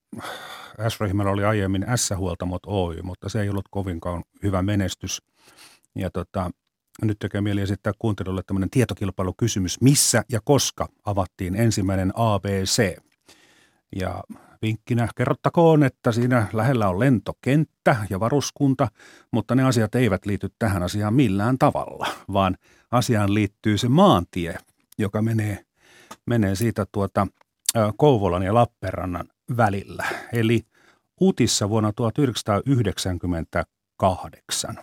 S-ryhmällä oli aiemmin S-huoltamot Oy, mutta se ei ollut kovinkaan hyvä menestys. Ja tota, nyt tekee mieli esittää kuuntelijoille tämmöinen tietokilpailukysymys, missä ja koska avattiin ensimmäinen ABC. Ja vinkkinä kerrottakoon, että siinä lähellä on lentokenttä ja varuskunta, mutta ne asiat eivät liity tähän asiaan millään tavalla, vaan asiaan liittyy se maantie, joka menee, menee siitä tuota Kouvolan ja Lappeenrannan välillä. Eli Utissa vuonna 1998.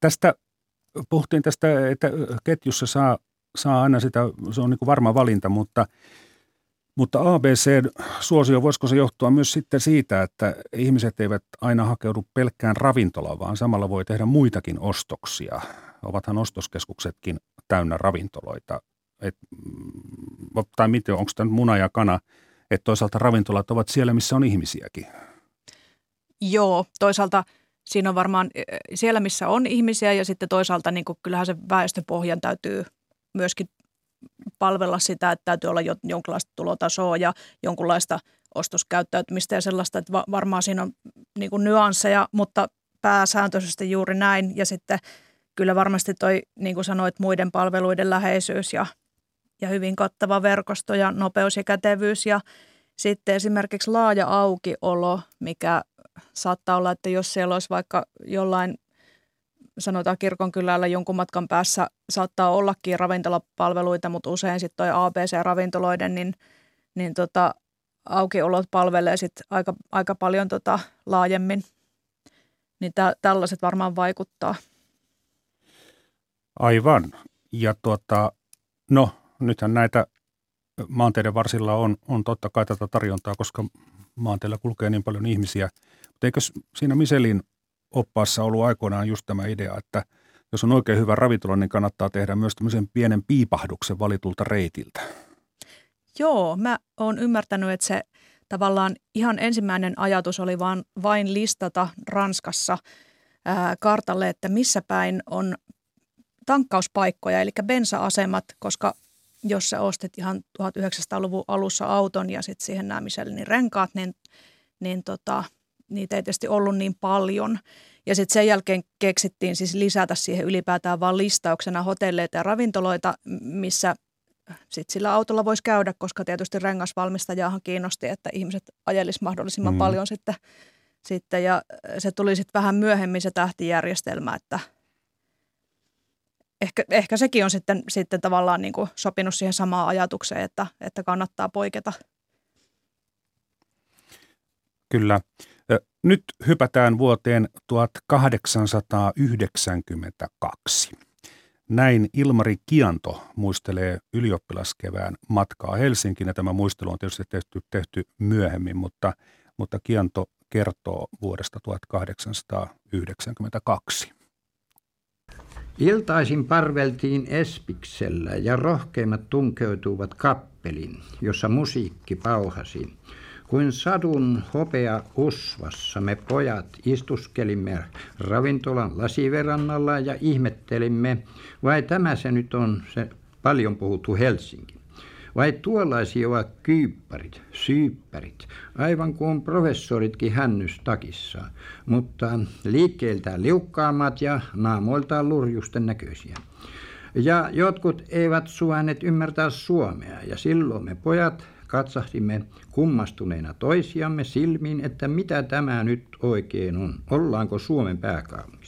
Tästä puhuttiin tästä, että ketjussa saa, saa aina sitä, se on niin varma valinta, mutta, mutta ABC-suosio, voisiko se johtua myös sitten siitä, että ihmiset eivät aina hakeudu pelkkään ravintolaan, vaan samalla voi tehdä muitakin ostoksia. Ovathan ostoskeskuksetkin täynnä ravintoloita. Et, mm, tai miten, onko tämä muna ja kana, että toisaalta ravintolat ovat siellä, missä on ihmisiäkin. Joo, toisaalta – siinä on varmaan e, siellä, missä on ihmisiä ja sitten toisaalta niin kuin, kyllähän se väestöpohjan täytyy myöskin palvella sitä, että täytyy olla jonkinlaista tulotasoa ja jonkunlaista ostoskäyttäytymistä ja sellaista, että varmaan siinä on niin kuin nyansseja, mutta pääsääntöisesti juuri näin. Ja sitten kyllä varmasti toi, niin kuin sanoit, muiden palveluiden läheisyys ja, ja hyvin kattava verkosto ja nopeus ja kätevyys ja sitten esimerkiksi laaja aukiolo, mikä saattaa olla, että jos siellä olisi vaikka jollain sanotaan kirkonkylällä jonkun matkan päässä saattaa ollakin ravintolapalveluita, mutta usein sitten toi ABC-ravintoloiden, niin, niin tota, aukiolot palvelee sitten aika, aika paljon tota laajemmin. Niin tä, tällaiset varmaan vaikuttaa. Aivan. Ja tuota, no nythän näitä maanteiden varsilla on, on totta kai tätä tarjontaa, koska maanteilla kulkee niin paljon ihmisiä – mutta eikö siinä Miselin oppaassa ollut aikoinaan just tämä idea, että jos on oikein hyvä ravintola, niin kannattaa tehdä myös tämmöisen pienen piipahduksen valitulta reitiltä. Joo, mä oon ymmärtänyt, että se tavallaan ihan ensimmäinen ajatus oli vaan vain listata Ranskassa ää, kartalle, että missä päin on tankkauspaikkoja, eli bensa-asemat, koska jos sä ostit ihan 1900-luvun alussa auton ja sitten siihen nämä niin renkaat, niin, niin tota, niitä ei tietysti ollut niin paljon. Ja sitten sen jälkeen keksittiin siis lisätä siihen ylipäätään vain listauksena hotelleita ja ravintoloita, missä sit sillä autolla voisi käydä, koska tietysti rengasvalmistajaahan kiinnosti, että ihmiset ajelisi mahdollisimman mm. paljon sitten, sitten. Ja se tuli sitten vähän myöhemmin se tähtijärjestelmä, että ehkä, ehkä sekin on sitten, sitten tavallaan niin kuin sopinut siihen samaan ajatukseen, että, että kannattaa poiketa. Kyllä. Nyt hypätään vuoteen 1892. Näin Ilmari Kianto muistelee ylioppilaskevään matkaa Helsinkiin, ja tämä muistelu on tietysti tehty, tehty myöhemmin, mutta, mutta Kianto kertoo vuodesta 1892. Iltaisin parveltiin Espiksellä ja rohkeimmat tunkeutuivat kappelin, jossa musiikki pauhasi. Kuin sadun hopea usvassa me pojat istuskelimme ravintolan lasiverannalla ja ihmettelimme, vai tämä se nyt on se paljon puhuttu Helsinki. Vai tuollaisia ovat kyypparit, syyppärit, aivan kuin professoritkin hännystakissa, mutta liikkeeltään liukkaammat ja naamoiltaan lurjusten näköisiä. Ja jotkut eivät suvainneet ymmärtää suomea, ja silloin me pojat katsahdimme kummastuneena toisiamme silmiin, että mitä tämä nyt oikein on. Ollaanko Suomen pääkaupungissa?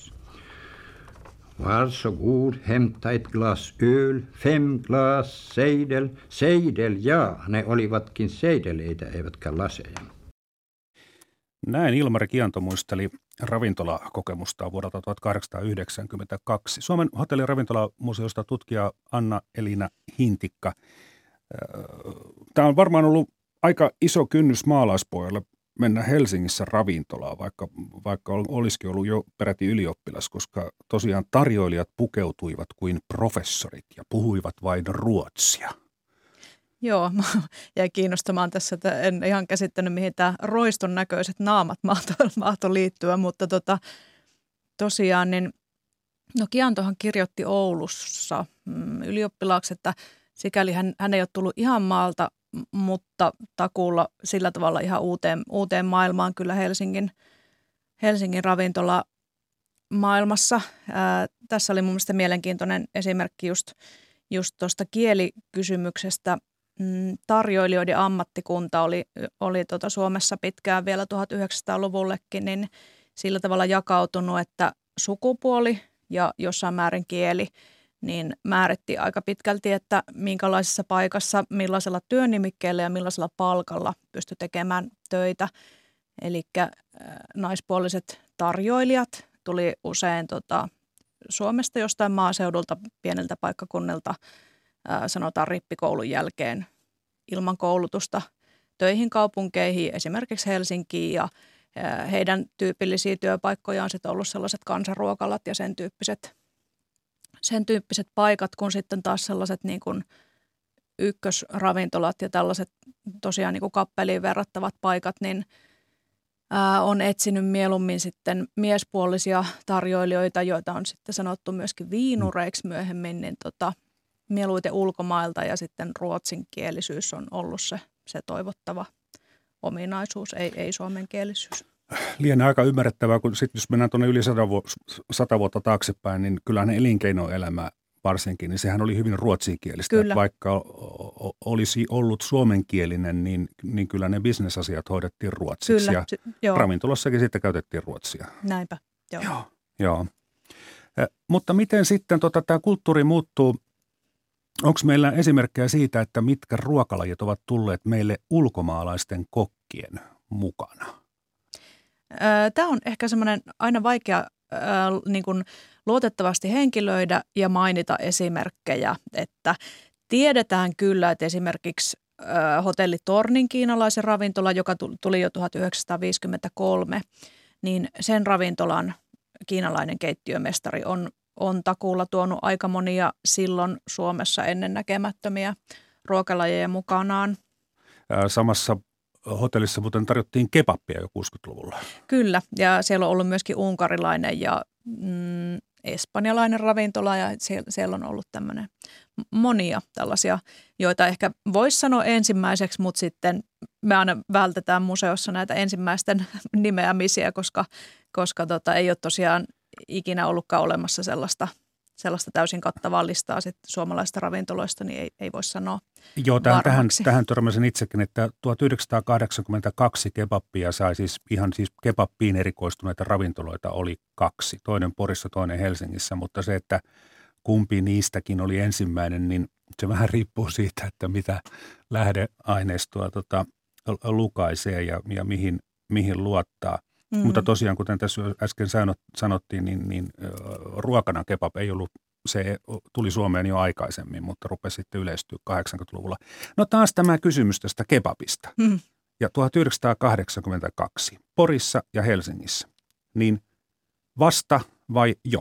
Var så god, hämta ett glas öl, fem glas seidel. Seidel, ja, ne olivatkin seideleitä eivätkä laseja. Näin Ilmari Kianto muisteli ravintolakokemusta vuodelta 1892. Suomen hotelliravintolamuseosta tutkija Anna-Elina Hintikka – Tämä on varmaan ollut aika iso kynnys maalaispojalle mennä Helsingissä ravintolaan, vaikka, vaikka olisikin ollut jo peräti ylioppilas, koska tosiaan tarjoilijat pukeutuivat kuin professorit ja puhuivat vain ruotsia. Joo, jäi kiinnostamaan tässä, että en ihan käsittänyt, mihin tämä roiston näköiset naamat mahto, liittyä, mutta tota, tosiaan niin, no Kiantohan kirjoitti Oulussa mm, ylioppilaaksi, että – sikäli hän, hän ei ole tullut ihan maalta, mutta takuulla sillä tavalla ihan uuteen, uuteen maailmaan kyllä Helsingin, Helsingin ravintola maailmassa. Ää, tässä oli mun mielestä mielenkiintoinen esimerkki just, just tuosta kielikysymyksestä. mm, tarjoilijoiden ammattikunta oli, oli tota Suomessa pitkään vielä 1900-luvullekin, niin sillä tavalla jakautunut, että sukupuoli ja jossain määrin kieli – niin määritti aika pitkälti, että minkälaisessa paikassa, millaisella työnimikkeellä ja millaisella palkalla pystyi tekemään töitä. Eli äh, naispuoliset tarjoilijat tuli usein tota, Suomesta jostain maaseudulta pieneltä paikkakunnilta, äh, sanotaan rippikoulun jälkeen ilman koulutusta töihin kaupunkeihin, esimerkiksi Helsinkiin ja äh, heidän tyypillisiä työpaikkoja on sitten ollut sellaiset kansanruokalat ja sen tyyppiset sen tyyppiset paikat, kun sitten taas sellaiset niin kuin ykkösravintolat ja tällaiset tosiaan niin kuin kappeliin verrattavat paikat, niin ää, on etsinyt mieluummin sitten miespuolisia tarjoilijoita, joita on sitten sanottu myöskin viinureiksi myöhemmin, niin tota, mieluiten ulkomailta ja sitten ruotsinkielisyys on ollut se, se toivottava ominaisuus, ei, ei suomenkielisyys lienee aika ymmärrettävää, kun sit jos mennään tuonne yli sata, vu- sata vuotta taaksepäin, niin kyllähän elinkeinoelämä varsinkin, niin sehän oli hyvin ruotsinkielistä. Kyllä. Vaikka olisi ollut suomenkielinen, niin, niin kyllä ne bisnesasiat hoidettiin ruotsiksi. Kyllä, ja joo. ravintolassakin sitten käytettiin ruotsia. Näinpä, joo. joo, joo. Eh, mutta miten sitten tota, tämä kulttuuri muuttuu? Onko meillä esimerkkejä siitä, että mitkä ruokalajit ovat tulleet meille ulkomaalaisten kokkien mukana? Tämä on ehkä semmoinen aina vaikea niin kuin luotettavasti henkilöidä ja mainita esimerkkejä, että tiedetään kyllä, että esimerkiksi hotelli Tornin kiinalaisen ravintola, joka tuli jo 1953, niin sen ravintolan kiinalainen keittiömestari on, on takuulla tuonut aika monia silloin Suomessa ennennäkemättömiä ruokalajeja mukanaan. Samassa hotellissa muuten tarjottiin kebappia jo 60-luvulla. Kyllä, ja siellä on ollut myöskin unkarilainen ja mm, espanjalainen ravintola ja siellä, siellä on ollut tämmöinen monia tällaisia, joita ehkä voisi sanoa ensimmäiseksi, mutta sitten me aina vältetään museossa näitä ensimmäisten nimeämisiä, koska, koska tota, ei ole tosiaan ikinä ollutkaan olemassa sellaista – sellaista täysin kattavaa listaa sit suomalaisista ravintoloista, niin ei, ei voi sanoa Joo, tähän, tähän, tähän törmäsin itsekin, että 1982 kebappia sai siis ihan siis kebappiin erikoistuneita ravintoloita oli kaksi. Toinen Porissa, toinen Helsingissä, mutta se, että kumpi niistäkin oli ensimmäinen, niin se vähän riippuu siitä, että mitä lähdeaineistoa tota, lukaisee ja, ja mihin, mihin luottaa – Mm. Mutta tosiaan, kuten tässä äsken sanottiin, niin, niin ruokana kebab ei ollut, se tuli Suomeen jo aikaisemmin, mutta rupesi sitten yleistyä 80-luvulla. No taas tämä kysymys tästä kebabista. Mm. Ja 1982 Porissa ja Helsingissä, niin vasta vai jo?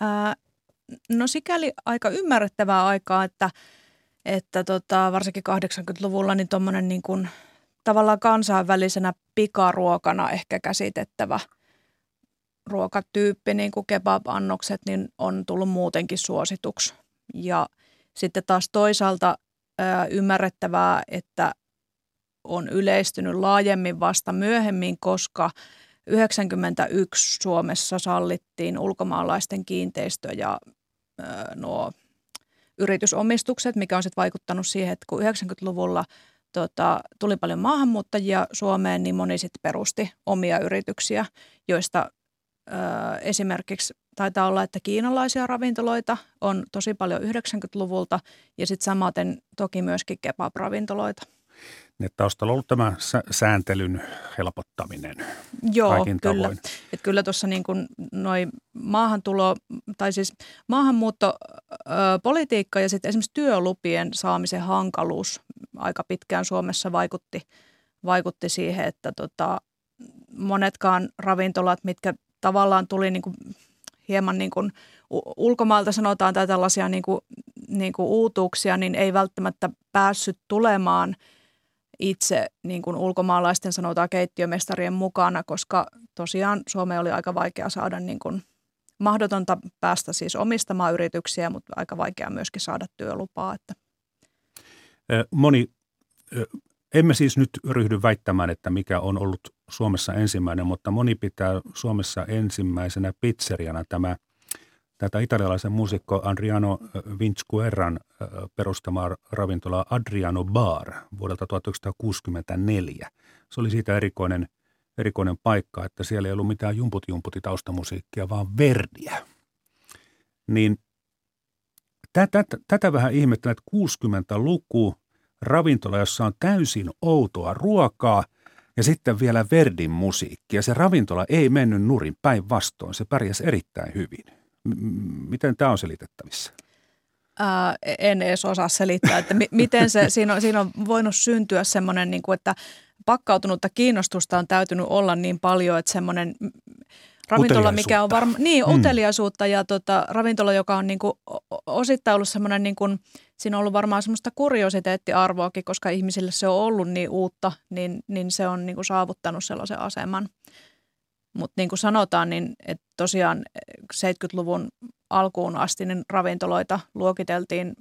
Ää, no sikäli aika ymmärrettävää aikaa, että, että tota, varsinkin 80-luvulla niin tuommoinen niin kuin – tavallaan kansainvälisenä pikaruokana ehkä käsitettävä ruokatyyppi, niin kuin kebab-annokset, niin on tullut muutenkin suosituksi. Ja sitten taas toisaalta ö, ymmärrettävää, että on yleistynyt laajemmin vasta myöhemmin, koska 91 Suomessa sallittiin ulkomaalaisten kiinteistö- ja ö, nuo yritysomistukset, mikä on sitten vaikuttanut siihen, että kun 90-luvulla – tota, tuli paljon maahanmuuttajia Suomeen, niin moni sitten perusti omia yrityksiä, joista ö, esimerkiksi taitaa olla, että kiinalaisia ravintoloita on tosi paljon 90-luvulta ja sitten samaten toki myöskin kebab-ravintoloita. Ne taustalla on ollut tämä sääntelyn helpottaminen Joo, kaikin kyllä. tavoin. Et kyllä tuossa niin kuin noi maahantulo, tai siis maahanmuuttopolitiikka ja sitten esimerkiksi työlupien saamisen hankaluus aika pitkään Suomessa vaikutti, vaikutti siihen, että tota, monetkaan ravintolat, mitkä tavallaan tuli niin kuin hieman niin kuin ulkomailta sanotaan tai tällaisia niin kuin, niin kuin uutuuksia, niin ei välttämättä päässyt tulemaan itse niin kuin ulkomaalaisten sanotaan keittiömestarien mukana, koska tosiaan Suomeen oli aika vaikea saada niin kuin mahdotonta päästä siis omistamaan yrityksiä, mutta aika vaikea myöskin saada työlupaa. Että. Moni, emme siis nyt ryhdy väittämään, että mikä on ollut Suomessa ensimmäinen, mutta moni pitää Suomessa ensimmäisenä pizzeriana tämä, tätä italialaisen muusikko Adriano Vinciquerran perustamaa ravintola Adriano Bar vuodelta 1964. Se oli siitä erikoinen, erikoinen paikka, että siellä ei ollut mitään jumput-jumputi taustamusiikkia, vaan verdiä. Niin tätä, tätä vähän ihmettelen, että 60-luku ravintola, jossa on täysin outoa ruokaa ja sitten vielä Verdin musiikki. Ja se ravintola ei mennyt nurin päinvastoin, se pärjäsi erittäin hyvin. Miten tämä on selitettävissä? Ää, en edes osaa selittää, että mi- miten se, siinä on, siinä on voinut syntyä semmoinen, niin kuin, että pakkautunutta kiinnostusta on täytynyt olla niin paljon, että semmoinen ravintola, mikä on varma, niin mm. uteliaisuutta ja tota, ravintola, joka on niin kuin, osittain ollut semmoinen, niin kuin, siinä on ollut varmaan semmoista kuriositeettiarvoakin, koska ihmisille se on ollut niin uutta, niin, niin se on niin kuin saavuttanut sellaisen aseman. Mutta niin kuin sanotaan, niin että tosiaan 70-luvun alkuun asti niin ravintoloita luokiteltiin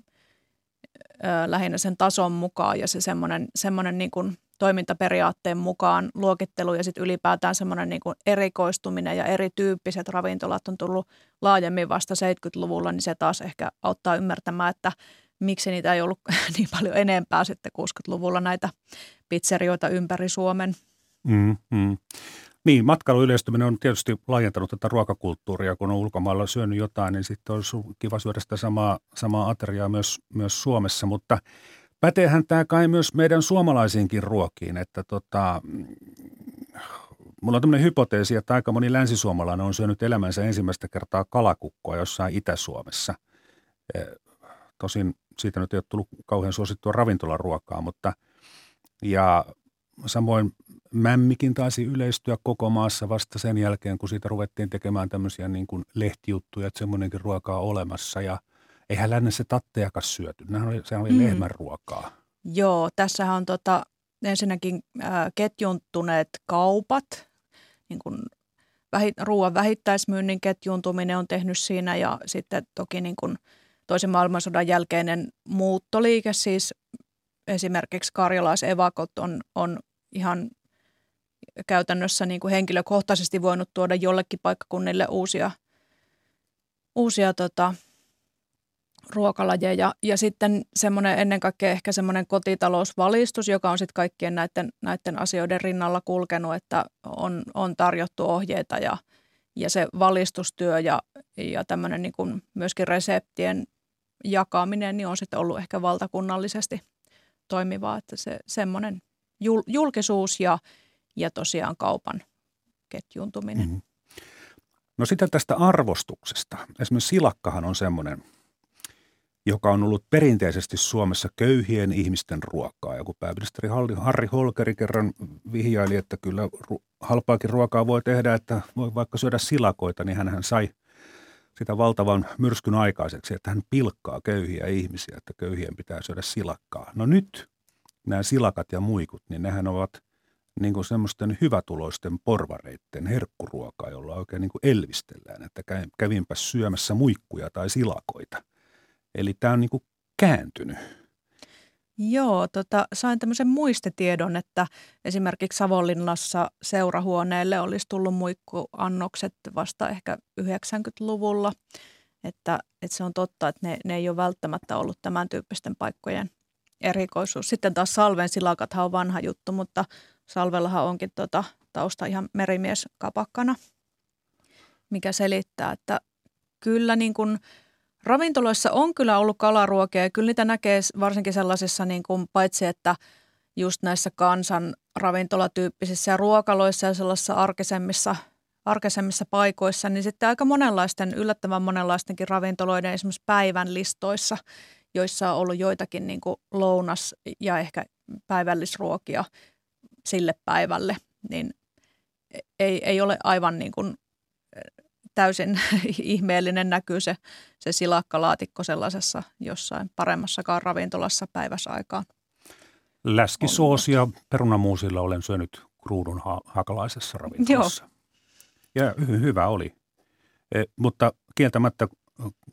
ö, lähinnä sen tason mukaan ja se semmoinen, semmoinen niin kuin toimintaperiaatteen mukaan luokittelu ja sitten ylipäätään semmoinen niin kuin erikoistuminen ja erityyppiset ravintolat on tullut laajemmin vasta 70-luvulla, niin se taas ehkä auttaa ymmärtämään, että miksi niitä ei ollut niin paljon enempää sitten 60-luvulla näitä pizzerioita ympäri Suomen. Mm, mm. Niin, matkailuyleistyminen on tietysti laajentanut tätä ruokakulttuuria, kun on ulkomailla syönyt jotain, niin sitten olisi kiva syödä sitä samaa, samaa ateriaa myös, myös Suomessa, mutta – Päteehän tämä kai myös meidän suomalaisiinkin ruokiin, että tota, mulla on tämmöinen hypoteesi, että aika moni länsisuomalainen on syönyt elämänsä ensimmäistä kertaa kalakukkoa jossain Itä-Suomessa. E, tosin siitä nyt ei ole tullut kauhean suosittua ravintolaruokaa, mutta ja samoin mämmikin taisi yleistyä koko maassa vasta sen jälkeen, kun siitä ruvettiin tekemään tämmöisiä niin kuin lehtijuttuja, että semmoinenkin ruokaa olemassa ja – eihän lännessä tattejakaan syöty. Nehän oli, sehän oli mm. lehmän ruokaa. Joo, tässä on tota, ensinnäkin äh, ketjuntuneet kaupat, niin kuin vähi, ruoan vähittäismyynnin ketjuntuminen on tehnyt siinä ja sitten toki niin kuin toisen maailmansodan jälkeinen muuttoliike, siis esimerkiksi karjalaisevakot on, on ihan käytännössä niin kuin henkilökohtaisesti voinut tuoda jollekin paikkakunnille uusia, uusia tota, ruokalajeja ja sitten semmoinen ennen kaikkea ehkä semmoinen kotitalousvalistus, joka on sitten kaikkien näiden, näiden asioiden rinnalla kulkenut, että on, on tarjottu ohjeita ja, ja se valistustyö ja, ja tämmöinen niin kuin myöskin reseptien jakaminen niin on sitten ollut ehkä valtakunnallisesti toimivaa, että se semmoinen jul, julkisuus ja, ja tosiaan kaupan ketjuntuminen. Mm-hmm. No sitten tästä arvostuksesta. Esimerkiksi silakkahan on semmoinen – joka on ollut perinteisesti Suomessa köyhien ihmisten ruokaa. Ja kun pääministeri Harri Holkeri kerran vihjaili, että kyllä halpaakin ruokaa voi tehdä, että voi vaikka syödä silakoita, niin hän sai sitä valtavan myrskyn aikaiseksi, että hän pilkkaa köyhiä ihmisiä, että köyhien pitää syödä silakkaa. No nyt nämä silakat ja muikut, niin nehän ovat niin kuin semmoisten hyvätuloisten porvareiden herkkuruokaa, jolla oikein niin kuin elvistellään, että kävinpä syömässä muikkuja tai silakoita – Eli tämä on niin kuin kääntynyt. Joo, tota, sain tämmöisen muistetiedon, että esimerkiksi Savonlinnassa seurahuoneelle olisi tullut muikkuannokset vasta ehkä 90-luvulla. Että, että se on totta, että ne, ne ei ole välttämättä ollut tämän tyyppisten paikkojen erikoisuus. Sitten taas Salven silakathan on vanha juttu, mutta Salvellahan onkin tota, tausta ihan merimies kapakkana, mikä selittää, että kyllä niin kuin – Ravintoloissa on kyllä ollut kalaruokia ja kyllä niitä näkee varsinkin sellaisissa niin kuin, paitsi että just näissä kansan ravintolatyyppisissä ja ruokaloissa ja sellaisissa arkisemmissa, arkisemmissa paikoissa, niin sitten aika monenlaisten, yllättävän monenlaistenkin ravintoloiden esimerkiksi päivän listoissa, joissa on ollut joitakin niin kuin lounas- ja ehkä päivällisruokia sille päivälle, niin ei, ei ole aivan niin kuin täysin ihmeellinen näkyy se, se silakkalaatikko sellaisessa jossain paremmassakaan ravintolassa päiväsaikaan. Läskisoosia perunamuusilla olen syönyt kruudun ha- hakalaisessa ravintolassa. Joo. Ja hy- hyvä oli. E, mutta kieltämättä,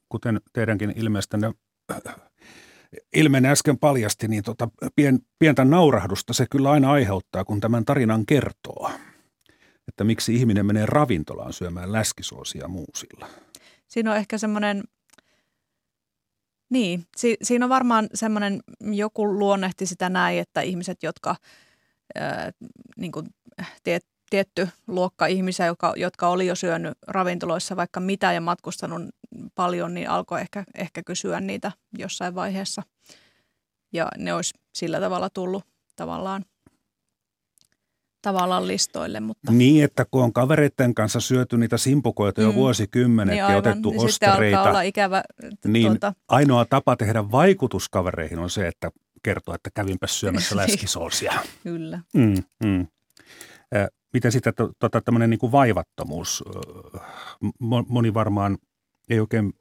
kuten teidänkin ilmeestänne ilmenne äsken paljasti, niin tota, pien, pientä naurahdusta se kyllä aina aiheuttaa, kun tämän tarinan kertoo että miksi ihminen menee ravintolaan syömään läskisoosia muusilla. siinä on ehkä semmoinen, niin, si, siinä on varmaan semmoinen, joku luonnehti sitä näin, että ihmiset, jotka ää, niin kuin, tiet, tietty luokka ihmisiä, jotka, jotka oli jo syönyt ravintoloissa vaikka mitä ja matkustanut paljon, niin alkoi ehkä, ehkä kysyä niitä jossain vaiheessa. Ja ne olisi sillä tavalla tullut tavallaan tavallaan listoille. Mutta... Niin, että kun on kavereiden kanssa syöty niitä simpukoita jo mm. vuosikymmenet niin aivan, ja otettu niin ostareita, olla ikävä, niin tuota... ainoa tapa tehdä vaikutuskavereihin on se, että kertoo, että kävinpä syömässä läskisolsia. Kyllä. Mm, mm. Miten sitten tota, tämmöinen niin kuin vaivattomuus? Moni varmaan ei oikein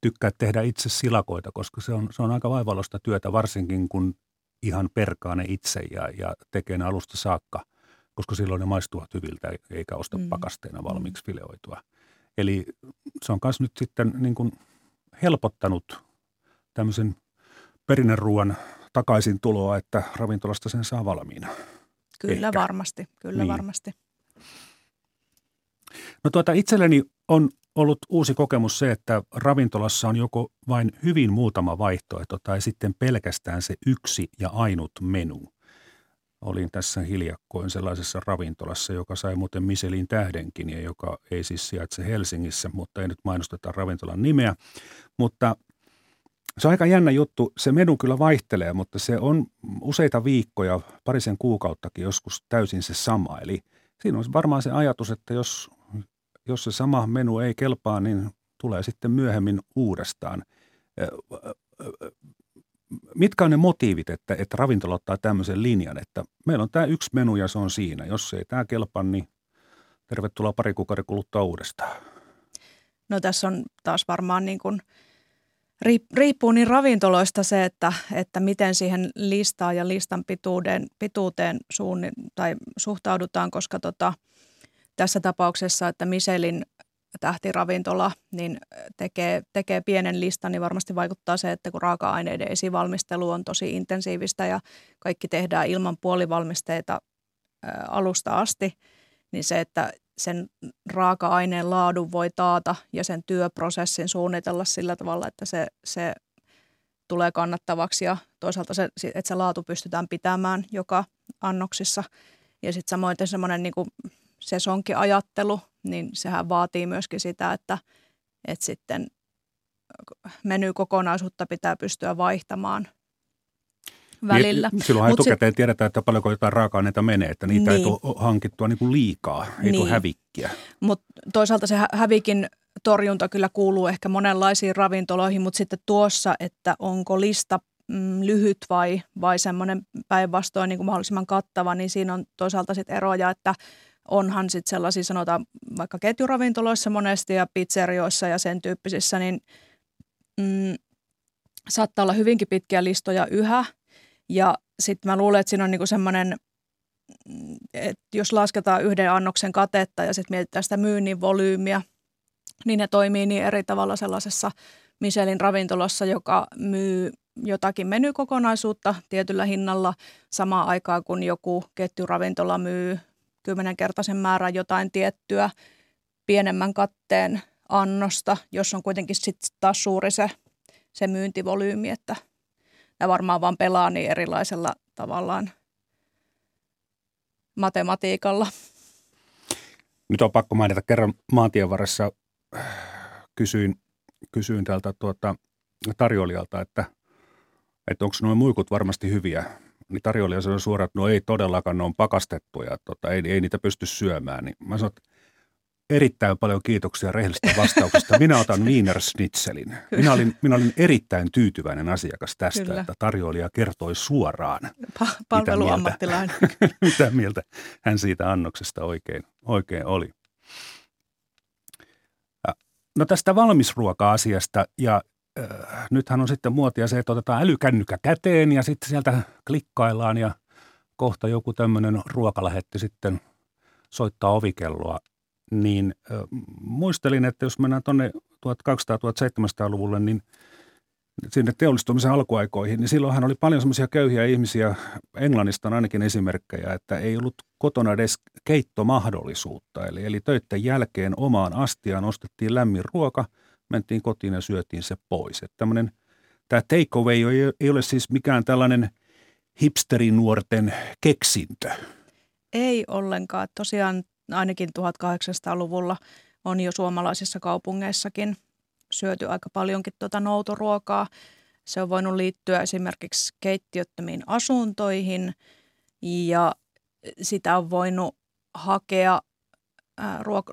tykkää tehdä itse silakoita, koska se on, se on aika vaivallosta työtä, varsinkin kun ihan perkaa ne itse ja, ja tekee ne alusta saakka, koska silloin ne maistuvat hyviltä eikä osta mm. pakasteena valmiiksi fileoitua. Eli se on myös nyt sitten niin kuin helpottanut tämmöisen perinneruuan takaisin tuloa, että ravintolasta sen saa valmiina. Kyllä Ehkä. varmasti, kyllä niin. varmasti. No tuota, itselleni on ollut uusi kokemus se, että ravintolassa on joko vain hyvin muutama vaihtoehto tai sitten pelkästään se yksi ja ainut menu. Olin tässä hiljakkoin sellaisessa ravintolassa, joka sai muuten Michelin tähdenkin ja joka ei siis sijaitse Helsingissä, mutta ei nyt mainosteta ravintolan nimeä. Mutta se on aika jännä juttu. Se menu kyllä vaihtelee, mutta se on useita viikkoja, parisen kuukauttakin joskus täysin se sama. Eli siinä on varmaan se ajatus, että jos, jos se sama menu ei kelpaa, niin tulee sitten myöhemmin uudestaan. Mitkä on ne motiivit, että, että ravintola ottaa tämmöisen linjan, että meillä on tämä yksi menu ja se on siinä. Jos ei tämä kelpaa, niin tervetuloa pari kuukauden kuluttua uudestaan. No tässä on taas varmaan niin kuin – riippuu niin ravintoloista se, että, että miten siihen listaan ja listan pituuden, pituuteen suunni, tai suhtaudutaan, koska tota, tässä tapauksessa, että Michelin tähtiravintola niin tekee, tekee pienen listan, niin varmasti vaikuttaa se, että kun raaka-aineiden esivalmistelu on tosi intensiivistä ja kaikki tehdään ilman puolivalmisteita alusta asti, niin se, että sen raaka-aineen laadun voi taata ja sen työprosessin suunnitella sillä tavalla, että se, se tulee kannattavaksi ja toisaalta se, että se laatu pystytään pitämään joka annoksissa. Ja sitten samoin semmoinen niin sesonkiajattelu, niin sehän vaatii myöskin sitä, että, että sitten menykokonaisuutta pitää pystyä vaihtamaan – välillä. Niin, silloin etukäteen se, tiedetään, että paljonko jotain raaka-aineita menee, että niitä niin. ei tule hankittua niin kuin liikaa, ei niin. tule hävikkiä. Mutta toisaalta se hävikin torjunta kyllä kuuluu ehkä monenlaisiin ravintoloihin, mutta sitten tuossa, että onko lista mm, lyhyt vai, vai semmoinen päinvastoin niin kuin mahdollisimman kattava, niin siinä on toisaalta sitten eroja, että onhan sitten sellaisia sanotaan vaikka ketjuravintoloissa monesti ja pizzerioissa ja sen tyyppisissä, niin mm, saattaa olla hyvinkin pitkiä listoja yhä – ja sitten mä luulen, että siinä on niinku semmoinen, että jos lasketaan yhden annoksen katetta ja sitten mietitään sitä myynnin volyymiä, niin ne toimii niin eri tavalla sellaisessa Michelin ravintolassa, joka myy jotakin menykokonaisuutta tietyllä hinnalla samaan aikaan, kun joku ketjuravintola myy kymmenenkertaisen määrän jotain tiettyä pienemmän katteen annosta, jos on kuitenkin sitten taas suuri se, se myyntivolyymi, että – ja varmaan vaan pelaa niin erilaisella tavallaan matematiikalla. Nyt on pakko mainita kerran maantien varressa äh, kysyin, kysyin tältä tuota, tarjoilijalta, että, että onko nuo muikut varmasti hyviä. Niin tarjoilija sanoi suoraan, että no ei todellakaan, ne on pakastettuja, tota, ei, ei niitä pysty syömään. Niin mä sanoin, että erittäin paljon kiitoksia rehellisestä vastauksesta. Minä otan Wiener Schnitzelin. Minä olin, minä olin erittäin tyytyväinen asiakas tästä, Kyllä. että tarjoilija kertoi suoraan, pa- palveluammattilainen. Mitä mieltä, mitä mieltä hän siitä annoksesta oikein, oikein oli. No tästä valmisruoka-asiasta ja nythän on sitten muotia se, että otetaan älykännykkä käteen ja sitten sieltä klikkaillaan ja kohta joku tämmöinen ruokalähetti sitten soittaa ovikelloa niin äh, muistelin, että jos mennään tuonne 1200-1700-luvulle, niin sinne teollistumisen alkuaikoihin, niin silloinhan oli paljon semmoisia köyhiä ihmisiä, Englannista on ainakin esimerkkejä, että ei ollut kotona edes keittomahdollisuutta. Eli, eli töiden jälkeen omaan astiaan ostettiin lämmin ruoka, mentiin kotiin ja syötiin se pois. Että tämmöinen, tämä takeaway ei, ei ole siis mikään tällainen hipsterinuorten keksintö. Ei ollenkaan. Tosiaan ainakin 1800-luvulla on jo suomalaisissa kaupungeissakin syöty aika paljonkin tuota noutoruokaa. Se on voinut liittyä esimerkiksi keittiöttömiin asuntoihin ja sitä on voinut hakea,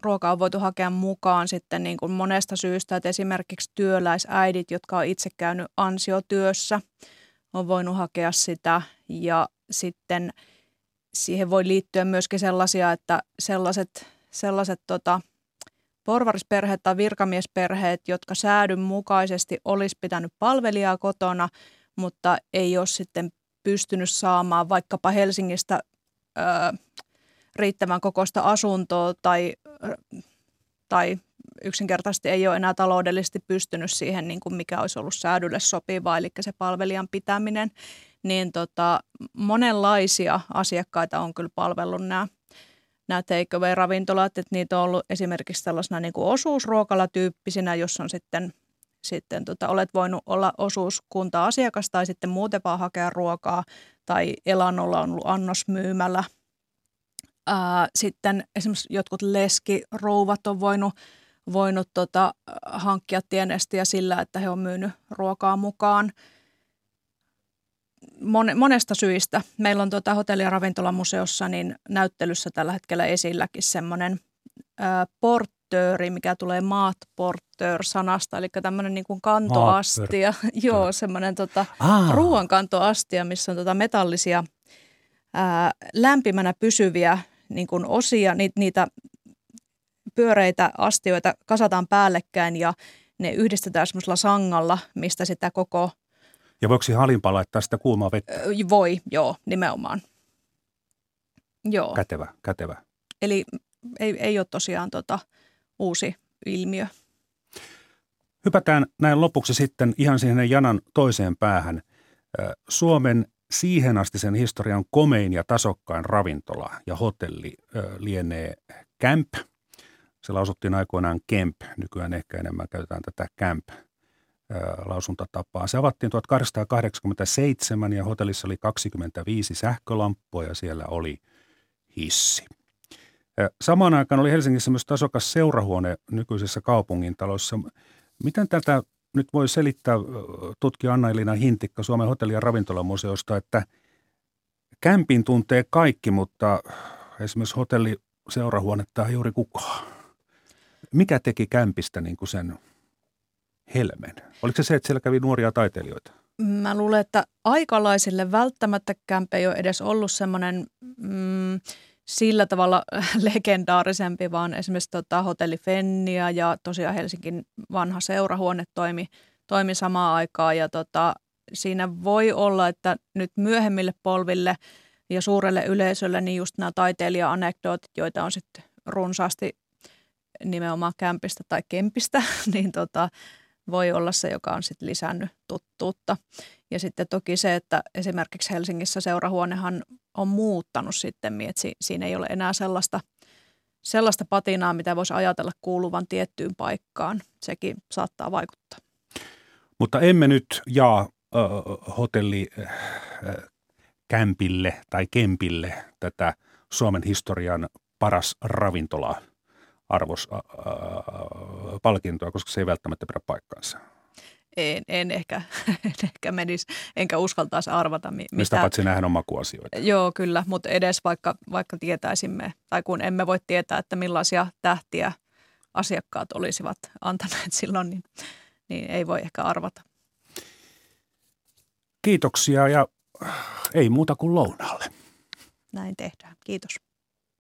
ruokaa on voitu hakea mukaan sitten niin kuin monesta syystä, että esimerkiksi työläisäidit, jotka on itse käynyt ansiotyössä, on voinut hakea sitä. Ja sitten siihen voi liittyä myöskin sellaisia, että sellaiset, sellaiset tota, porvarisperheet tai virkamiesperheet, jotka säädyn mukaisesti olisi pitänyt palvelijaa kotona, mutta ei ole sitten pystynyt saamaan vaikkapa Helsingistä ö, riittävän kokoista asuntoa tai, tai yksinkertaisesti ei ole enää taloudellisesti pystynyt siihen, niin kuin mikä olisi ollut säädylle sopivaa, eli se palvelijan pitäminen, niin tota, monenlaisia asiakkaita on kyllä palvellut nämä nämä takeaway-ravintolat, että niitä on ollut esimerkiksi tällaisena niin kuin osuusruokalatyyppisinä, jossa on sitten, sitten tota, olet voinut olla osuuskunta-asiakas tai sitten muuten vaan hakea ruokaa tai elannolla on ollut annosmyymällä. Ää, sitten esimerkiksi jotkut leskirouvat on voinut, voinut tota, hankkia tienestiä sillä, että he on myynyt ruokaa mukaan – monesta syistä. Meillä on tuota hotelli- ja ravintolamuseossa niin näyttelyssä tällä hetkellä esilläkin semmoinen portööri, mikä tulee maatportör-sanasta, eli tämmöinen niin kuin kantoastia, joo, semmoinen tota, ruoankantoastia, missä on tota metallisia ää, lämpimänä pysyviä niin kuin osia, ni, niitä pyöreitä astioita kasataan päällekkäin ja ne yhdistetään semmoisella sangalla, mistä sitä koko – ja voiko siihen halimpaan laittaa sitä kuumaa vettä? Voi, joo, nimenomaan. Joo. Kätevä, kätevä. Eli ei, ei ole tosiaan tota uusi ilmiö. Hypätään näin lopuksi sitten ihan siihen janan toiseen päähän. Suomen siihen asti sen historian komein ja tasokkain ravintola ja hotelli lienee Camp. Se lausuttiin aikoinaan Kemp, nykyään ehkä enemmän käytetään tätä Camp lausuntatapaa. Se avattiin 1887 ja hotellissa oli 25 sähkölamppua ja siellä oli hissi. Samaan aikaan oli Helsingissä myös tasokas seurahuone nykyisessä kaupungintalossa. Miten tätä nyt voi selittää tutkija Anna-Elina Hintikka Suomen hotelli- ja ravintolamuseosta, että kämpin tuntee kaikki, mutta esimerkiksi hotelli seurahuonetta ei juuri kukaan. Mikä teki kämpistä niin kuin sen helmen? Oliko se se, että siellä kävi nuoria taiteilijoita? Mä luulen, että aikalaisille välttämättä kämpe ei ole edes ollut semmoinen mm, sillä tavalla legendaarisempi, vaan esimerkiksi tota, hotelli Fennia ja tosiaan Helsingin vanha seurahuone toimi, toimi samaan aikaan. Ja tota, siinä voi olla, että nyt myöhemmille polville ja suurelle yleisölle, niin just nämä taiteilija-anekdootit, joita on sitten runsaasti nimenomaan kämpistä tai kempistä, niin tota, voi olla se, joka on sitten lisännyt tuttuutta. Ja sitten toki se, että esimerkiksi Helsingissä seurahuonehan on muuttanut sitten, että siinä ei ole enää sellaista, sellaista patinaa, mitä voisi ajatella kuuluvan tiettyyn paikkaan. Sekin saattaa vaikuttaa. Mutta emme nyt jaa äh, hotelli äh, kämpille tai kempille tätä Suomen historian paras ravintola arvos, äh, palkintoa, koska se ei välttämättä pidä paikkaansa. En, en, ehkä, en ehkä menisi, enkä uskaltaisi arvata. Mitä... Mistä paitsi nähdä on makuasioita. Joo, kyllä, mutta edes vaikka, vaikka tietäisimme, tai kun emme voi tietää, että millaisia tähtiä asiakkaat olisivat antaneet silloin, niin, niin ei voi ehkä arvata. Kiitoksia ja ei muuta kuin lounaalle. Näin tehdään. Kiitos.